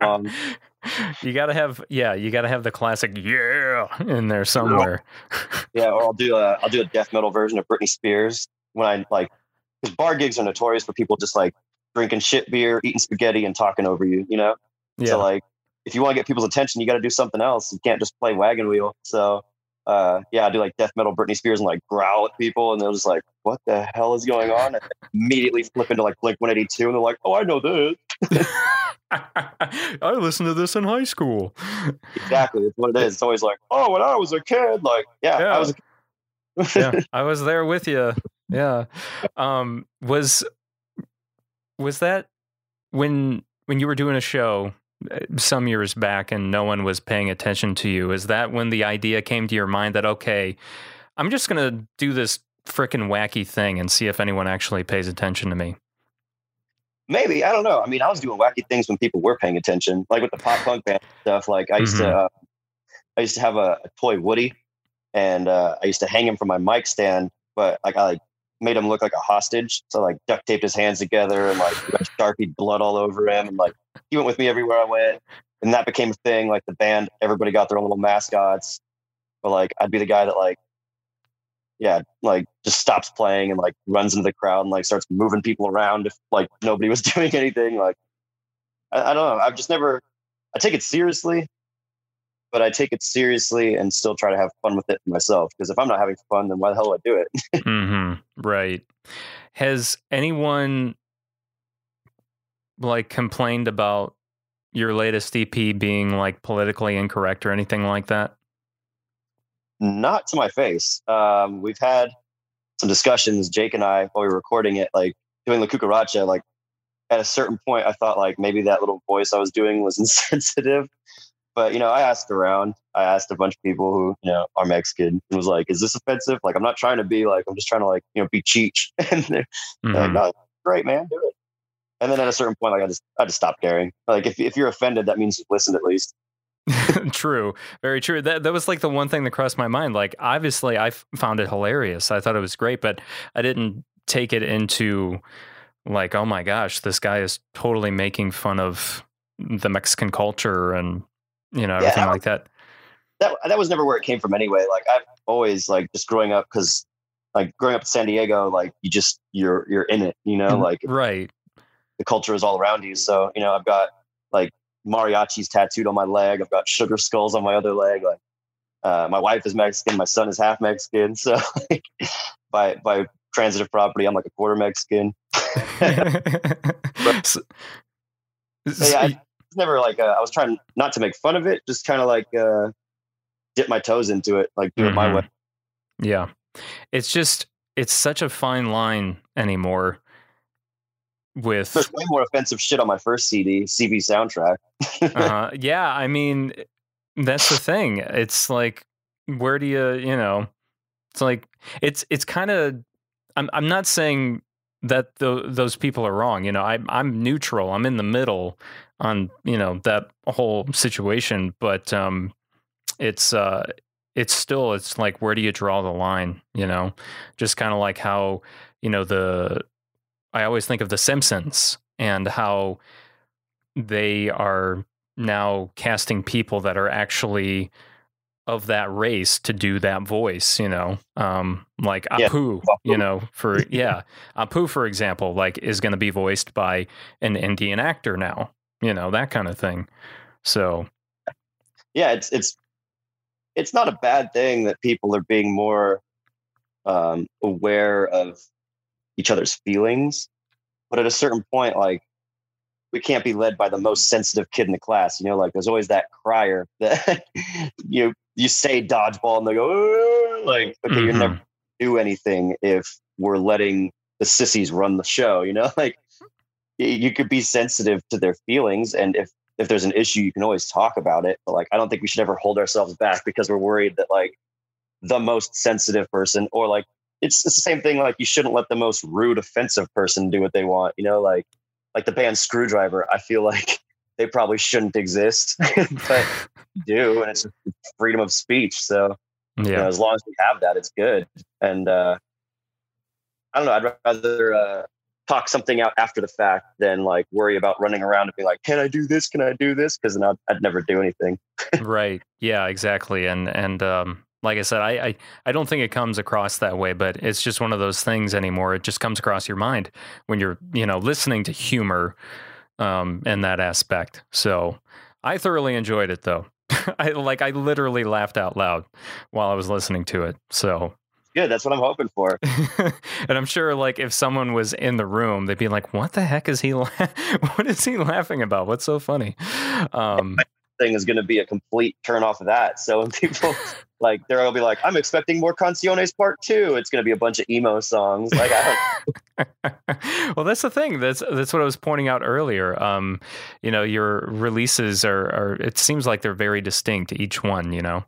um, you gotta have yeah, you gotta have the classic yeah in there somewhere. yeah, or I'll do a I'll do a death metal version of Britney Spears when I like because bar gigs are notorious for people just like drinking shit beer, eating spaghetti, and talking over you. You know, Yeah. so like if you want to get people's attention, you got to do something else. You can't just play wagon wheel. So. Uh, yeah, I do like death metal Britney Spears and like growl at people, and they're just like, "What the hell is going on?" And immediately flip into like Blink 182, and they're like, "Oh, I know this." I listened to this in high school. Exactly, it's what it is. It's always like, "Oh, when I was a kid, like, yeah, Yeah. I was." A yeah, I was there with you. Yeah. Um was was that when when you were doing a show some years back and no one was paying attention to you? Is that when the idea came to your mind that okay, I'm just going to do this freaking wacky thing and see if anyone actually pays attention to me? Maybe I don't know. I mean, I was doing wacky things when people were paying attention, like with the pop punk band stuff. Like I used to, Mhm. uh, I used to have a, a toy Woody, and uh, I used to hang him from my mic stand. But like I like made him look like a hostage, so like duct taped his hands together and like sharpied blood all over him, and like he went with me everywhere I went, and that became a thing. Like the band, everybody got their own little mascots, but like I'd be the guy that like. Yeah, like just stops playing and like runs into the crowd and like starts moving people around if like nobody was doing anything. Like I, I don't know. I've just never I take it seriously, but I take it seriously and still try to have fun with it myself. Because if I'm not having fun, then why the hell would I do it? hmm Right. Has anyone like complained about your latest EP being like politically incorrect or anything like that? not to my face. Um, we've had some discussions, Jake and I, while we were recording it, like doing La Cucaracha, like at a certain point, I thought like maybe that little voice I was doing was insensitive. But, you know, I asked around, I asked a bunch of people who, you know, are Mexican and was like, is this offensive? Like, I'm not trying to be like, I'm just trying to like, you know, be cheech. and they're like, Mhm. no, great, man, do it. And then at a certain point, like I just, I just stopped caring. Like if, if you're offended, that means you've listened at least. true. Very true. That that was like the one thing that crossed my mind. Like obviously I f- found it hilarious. I thought it was great, but I didn't take it into like, oh my gosh, this guy is totally making fun of the Mexican culture and you know, everything I- like that. that that was never where it came from anyway. Like I've always like just growing up because like growing up in San Diego, like you just you're you're in it, you know, Mhm. like Right. the culture is all around you. So you know, I've got like mariachis tattooed on my leg. I've got sugar skulls on my other leg. Like uh, my wife is Mexican, my son is half Mexican. So like, by by transitive property, I'm like a quarter Mexican. So- So, yeah, I- never like uh, I was trying not to make fun of it, just kind of like uh, dip my toes into it, like do it my Mhm. way. Yeah. It's just it's such a fine line anymore with There's way more offensive shit on my first CD, CB soundtrack. uh, yeah, I mean that's the thing. It's like where do you, you know, it's like it's it's kind of I'm I'm not saying that tho- those people are wrong, you know. I I'm neutral. I'm in the middle on, you know, that whole situation, but um it's uh it's still it's like where do you draw the line, you know? Just kind of like how, you know, the I always think of the Simpsons and how they are now casting people that are actually of that race to do that voice, you know, um, like Yeah. Apu, you know, for yeah, Apu, for example, like is going to be voiced by an Indian actor now, you know, that kind of thing. So yeah, it's it's it's not a bad thing that people are being more um, aware of each other's feelings, but at a certain point, like we can't be led by the most sensitive kid in the class. You know, like there's always that crier that you you say dodgeball and they go like okay, you're Mhm. never do anything if we're letting the sissies run the show. You know, like you could be sensitive to their feelings, and if if there's an issue, you can always talk about it. But like, I don't think we should ever hold ourselves back because we're worried that like the most sensitive person or like it's, it's the same thing like you shouldn't let the most rude offensive person do what they want you know like like the band Skrewdriver i feel like they probably shouldn't exist but do and it's freedom of speech so Yeah. you know, as long as we have that, it's good. And uh, I don't know. I'd rather uh, talk something out after the fact than like worry about running around and be like, "Can I do this? Can I do this?" Because then I'd, I'd never do anything. right. Yeah, exactly. And and um like I said, I, I I don't think it comes across that way, but it's just one of those things anymore. It just comes across your mind when you're, you know, listening to humor um in that aspect. So I thoroughly enjoyed it though. I like I literally laughed out loud while I was listening to it. So Good. That's what I'm hoping for. and I'm sure, like, if someone was in the room, they'd be like, "What the heck is he? La- what is he laughing about? What's so funny?" Um, Thing is going to be a complete turn off of that. So when people like, they're gonna be like, "I'm expecting more Canciones Part 2. It's going to be a bunch of emo songs. Like, I don't, well, that's the thing. That's that's what I was pointing out earlier. Um, you know, your releases are, are. It seems like they're very distinct, each one. You know.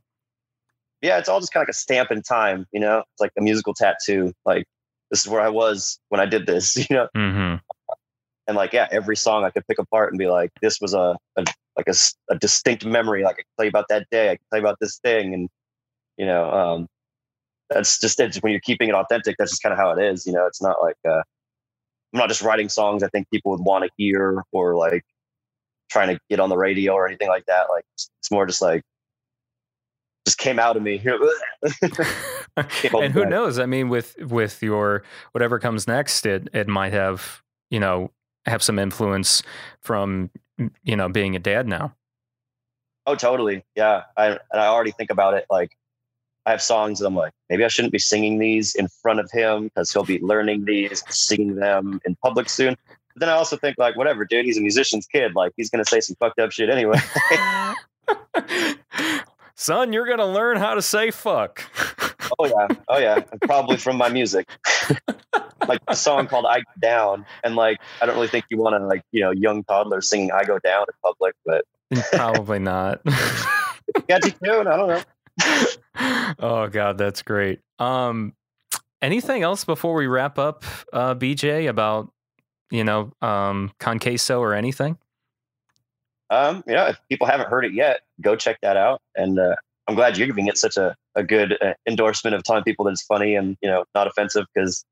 yeah, it's all just kind of like a stamp in time. You know, it's like a musical tattoo. Like, this is where I was when I did this. You know, hmm and like yeah every song i could pick apart and be like this was a, a like a, a, distinct memory like i can tell you about that day i can tell you about this thing and you know um that's just it when you're keeping it authentic that's just kind of how it is you know it's not like uh i'm not just writing songs i think people would want to hear or like trying to get on the radio or anything like that like it's more just like just came out of me and who knows? I mean, with with your whatever comes next, it it might have you know have some influence from you know being a dad now. Oh, totally. Yeah. I and I already think about it. Like, I have songs that I'm like, maybe I shouldn't be singing these in front of him because he'll be learning these, singing them in public soon. But then I also think like, whatever, dude. He's a musician's kid. Like, he's gonna say some fucked up shit anyway. Son, you're gonna learn how to say fuck. oh yeah. Oh yeah. And probably from my music. like a song called "I Go Down," and like, I don't really think you want to like, you know, young toddlers singing "I Go Down" in public, but Probably not. catchy tune. I don't know. oh god, that's great. Um, anything else before we wrap up, uh, BJ, about you know um, Conqueso or anything? Um, yeah, if people haven't heard it yet, go check that out. And uh, I'm glad you're giving it such a, a good uh, endorsement of telling people that it's funny and you know not offensive because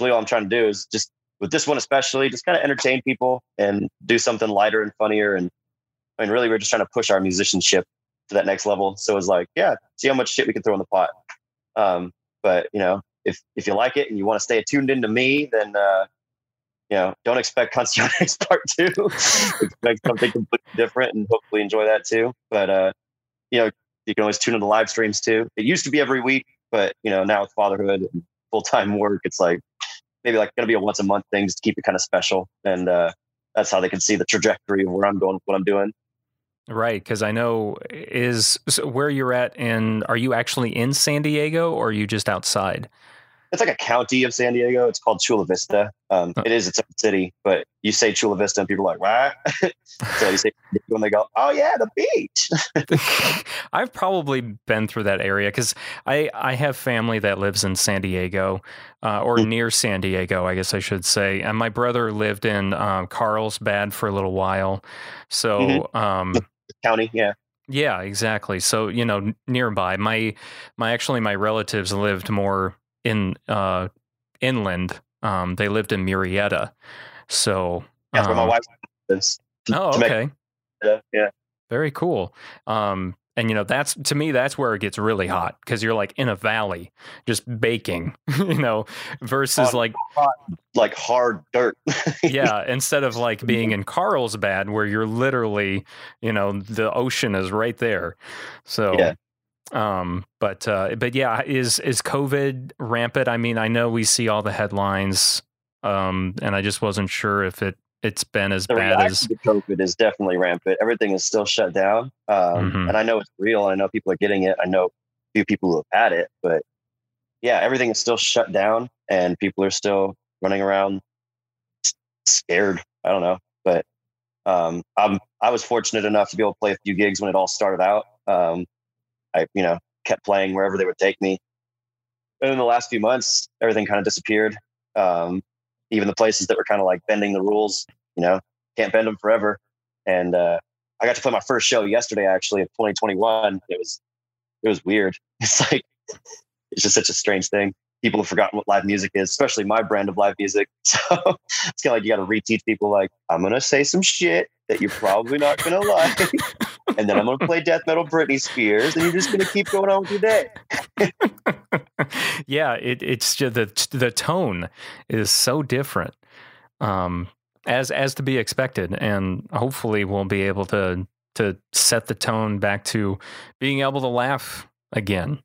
really all I'm trying to do is just with this one especially just kind of entertain people and do something lighter and funnier. And I mean, really, we're just trying to push our musicianship to that next level. So it's like, yeah, see how much shit we can throw in the pot. Um, but you know, if if you like it and you want to stay tuned into me, then uh, you know, don't expect Constituciones Part Two. expect something completely different, and hopefully enjoy that too. But uh, you know, you can always tune in the live streams too. It used to be every week, but you know, now with fatherhood and full time work, it's like maybe like going to be a once a month thing just to keep it kind of special. And uh, that's how they can see the trajectory of where I'm going, what I'm doing. Right, because I know is so where you're at and Are you actually in San Diego or are you just outside? It's like a county of San Diego. It's called Chula Vista. Um, Oh. It is its own city, but you say Chula Vista and people are like, what? so you say when they go, oh yeah, the beach. I've probably been through that area because I, I have family that lives in San Diego uh, or Hmm. near San Diego, I guess I should say. And my brother lived in um, Carlsbad for a little while. So, Mm-hmm. um, County, yeah. yeah, exactly. So, you know, nearby, my, my, actually, my relatives lived more in, uh, inland. Um, they lived in Murrieta. So, That's where my um, wife. Oh, make- okay. Yeah, yeah. Very cool. Um, and you know, that's to me, that's where it gets really hot because you're like in a valley, just baking, you know, versus Oh, like, Like hard dirt. yeah, instead of like being in Carlsbad where you're literally, you know, the ocean is right there. So, Yeah. um, but, uh, but yeah, is, is COVID rampant? I mean, I know we see all the headlines, um, and I just wasn't sure if it, it's been as the bad as, COVID is definitely rampant. Everything is still shut down. Um, Mhm. And I know it's real. I know people are getting it. I know a few people who have had it, but yeah, everything is still shut down and people are still running around scared. I don't know. But um, I'm, I was fortunate enough to be able to play a few gigs when it all started out. Um, I, you know, kept playing wherever they would take me. And in the last few months, everything kind of disappeared. Um, even the places that were kind of like bending the rules, you know, can't bend them forever. And uh, I got to play my first show yesterday, actually, of 2021. It was it was weird. It's like it's just such a strange thing. People have forgotten what live music is, especially my brand of live music. So it's kind of like you got to reteach people, like, I'm going to say some shit that you're probably not going to like. and then I'm going to play death metal Britney Spears, and you're just going to keep going on with your day. Yeah, it, it's just the the tone is so different, um, as as to be expected, and hopefully we'll be able to to set the tone back to being able to laugh again.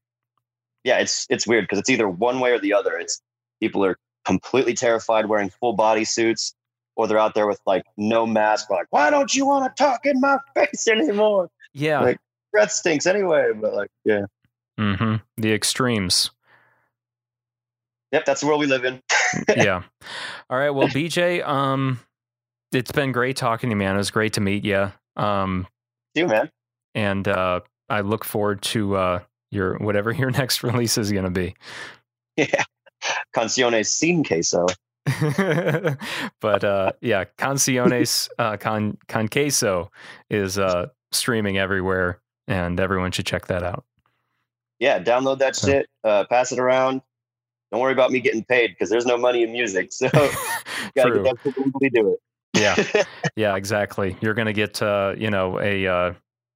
Yeah, it's it's weird because it's either one way or the other. It's people are completely terrified wearing full body suits, or they're out there with like no mask. Like, why don't you want to talk in my face anymore? Yeah, Like, breath stinks anyway. But like, yeah, hmm the extremes. Yep, that's the world we live in. yeah. All right. Well, BJ, um, it's been great talking to you, man. It was great to meet you. Um, you, man. and uh, I look forward to uh, your whatever your next release is going to be. Yeah, canciones sin queso. but uh, yeah, Canciones uh, Con Con Queso is uh, streaming everywhere, and everyone should check that out. Yeah, download that shit. Uh, pass it around. Don't worry about me getting paid because there's no money in music. So gotta get that legally do it. Yeah, yeah, exactly. You're going to get uh, you know a uh,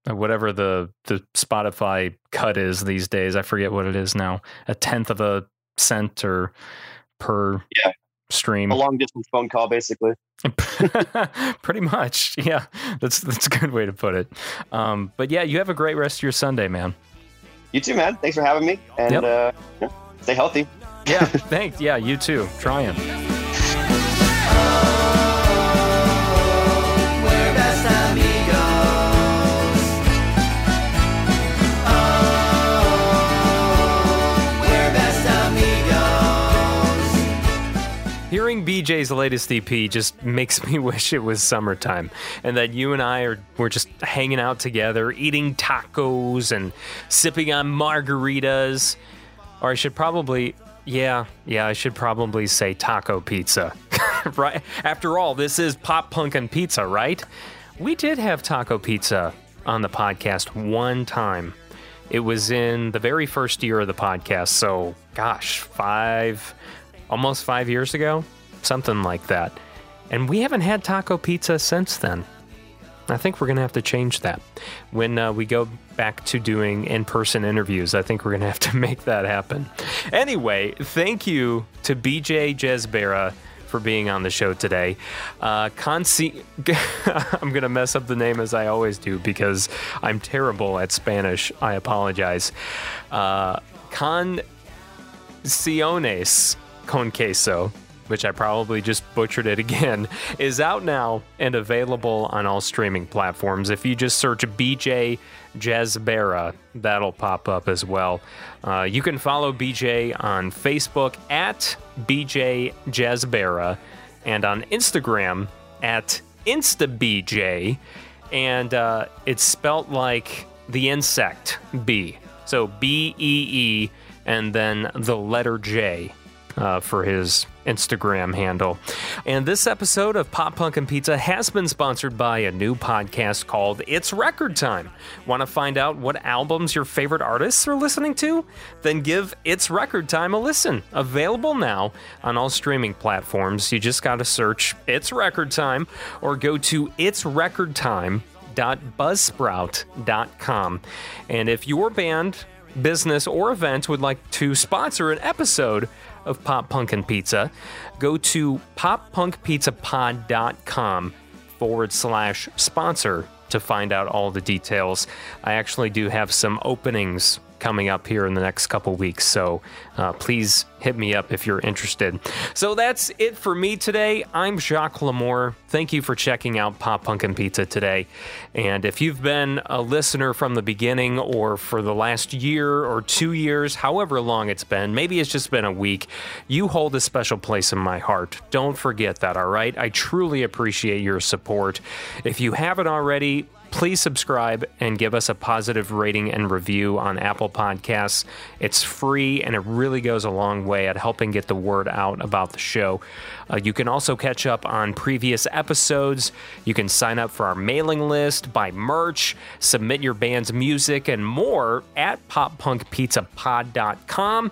whatever the the Spotify cut is these days. I forget what it is now. A tenth of a cent or per Yeah. stream. A long distance phone call, basically. Pretty much, yeah. That's that's a good way to put it. Um, but yeah, you have a great rest of your Sunday, man. You too, man. Thanks for having me. And Yep. uh, yeah, stay healthy. Yeah, thanks. Yeah, you too. Best amigos. Hearing BJ's latest EP just makes me wish it was summertime and that you and I are we're just hanging out together, eating tacos and sipping on margaritas. Or I should probably yeah, yeah, I should probably say taco pizza. right? After all, this is pop punk and pizza, right? We did have taco pizza on the podcast one time. It was in the very first year of the podcast, so gosh, 5 almost 5 years ago, something like that. And we haven't had taco pizza since then. I think we're going to have to change that. When uh, we go back to doing in person interviews, I think we're going to have to make that happen. Anyway, thank you to BJ Jezbera for being on the show today. Uh, Conci- I'm going to mess up the name as I always do because I'm terrible at Spanish. I apologize. Uh, Conciones con queso which I probably just butchered it again, is out now and available on all streaming platforms. If you just search BJ Jezbera, that'll pop up as well. Uh, you can follow BJ on Facebook at BJ Jezbera and on Instagram at InstaBJ. And uh, it's spelt like the insect B. So B E E and then the letter J uh, for his Instagram handle. And this episode of Pop Punk and Pizza has been sponsored by a new podcast called It's Record Time. Want to find out what albums your favorite artists are listening to? Then give It's Record Time a listen. Available now on all streaming platforms. You just got to search It's Record Time or go to It's Record Time buzzsprout.com. And if your band, business, or event would like to sponsor an episode of Pop Punk and Pizza, go to poppunkpizzapod.com forward slash sponsor to find out all the details. I actually do have some openings coming up here in the next couple weeks, so uh, please hit me up if you're interested. So that's it for me today. I'm Jacques Lamour. Thank you for checking out Pop Punk and Pizza today. And if you've been a listener from the beginning or for the last year or two years, however long it's been, maybe it's just been a week, you hold a special place in my heart. Don't forget that, all right? I truly appreciate your support. If you haven't already, please subscribe and give us a positive rating and review on Apple Podcasts. It's free and it really goes a long way at helping get the word out about the show. Uh, you can also catch up on previous episodes. You can sign up for our mailing list, buy merch, submit your band's music, and more at poppunkpizzapod.com.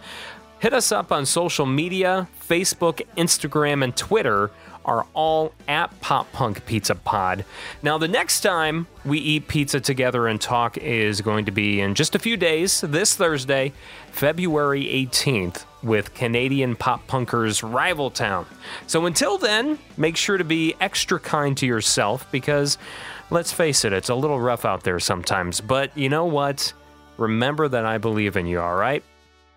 Hit us up on social media Facebook, Instagram, and Twitter are all at Pop Punk Pizza Pod. Now, the next time we eat pizza together and talk is going to be in just a few days, this Thursday, February 18th, with Canadian pop punkers Rival Town. So until then, make sure to be extra kind to yourself because, let's face it, it's a little rough out there sometimes. But you know what? Remember that I believe in you, all right?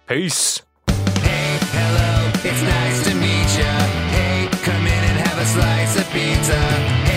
Peace. Hey, hello, it's nice to meet ya. A slice of pizza.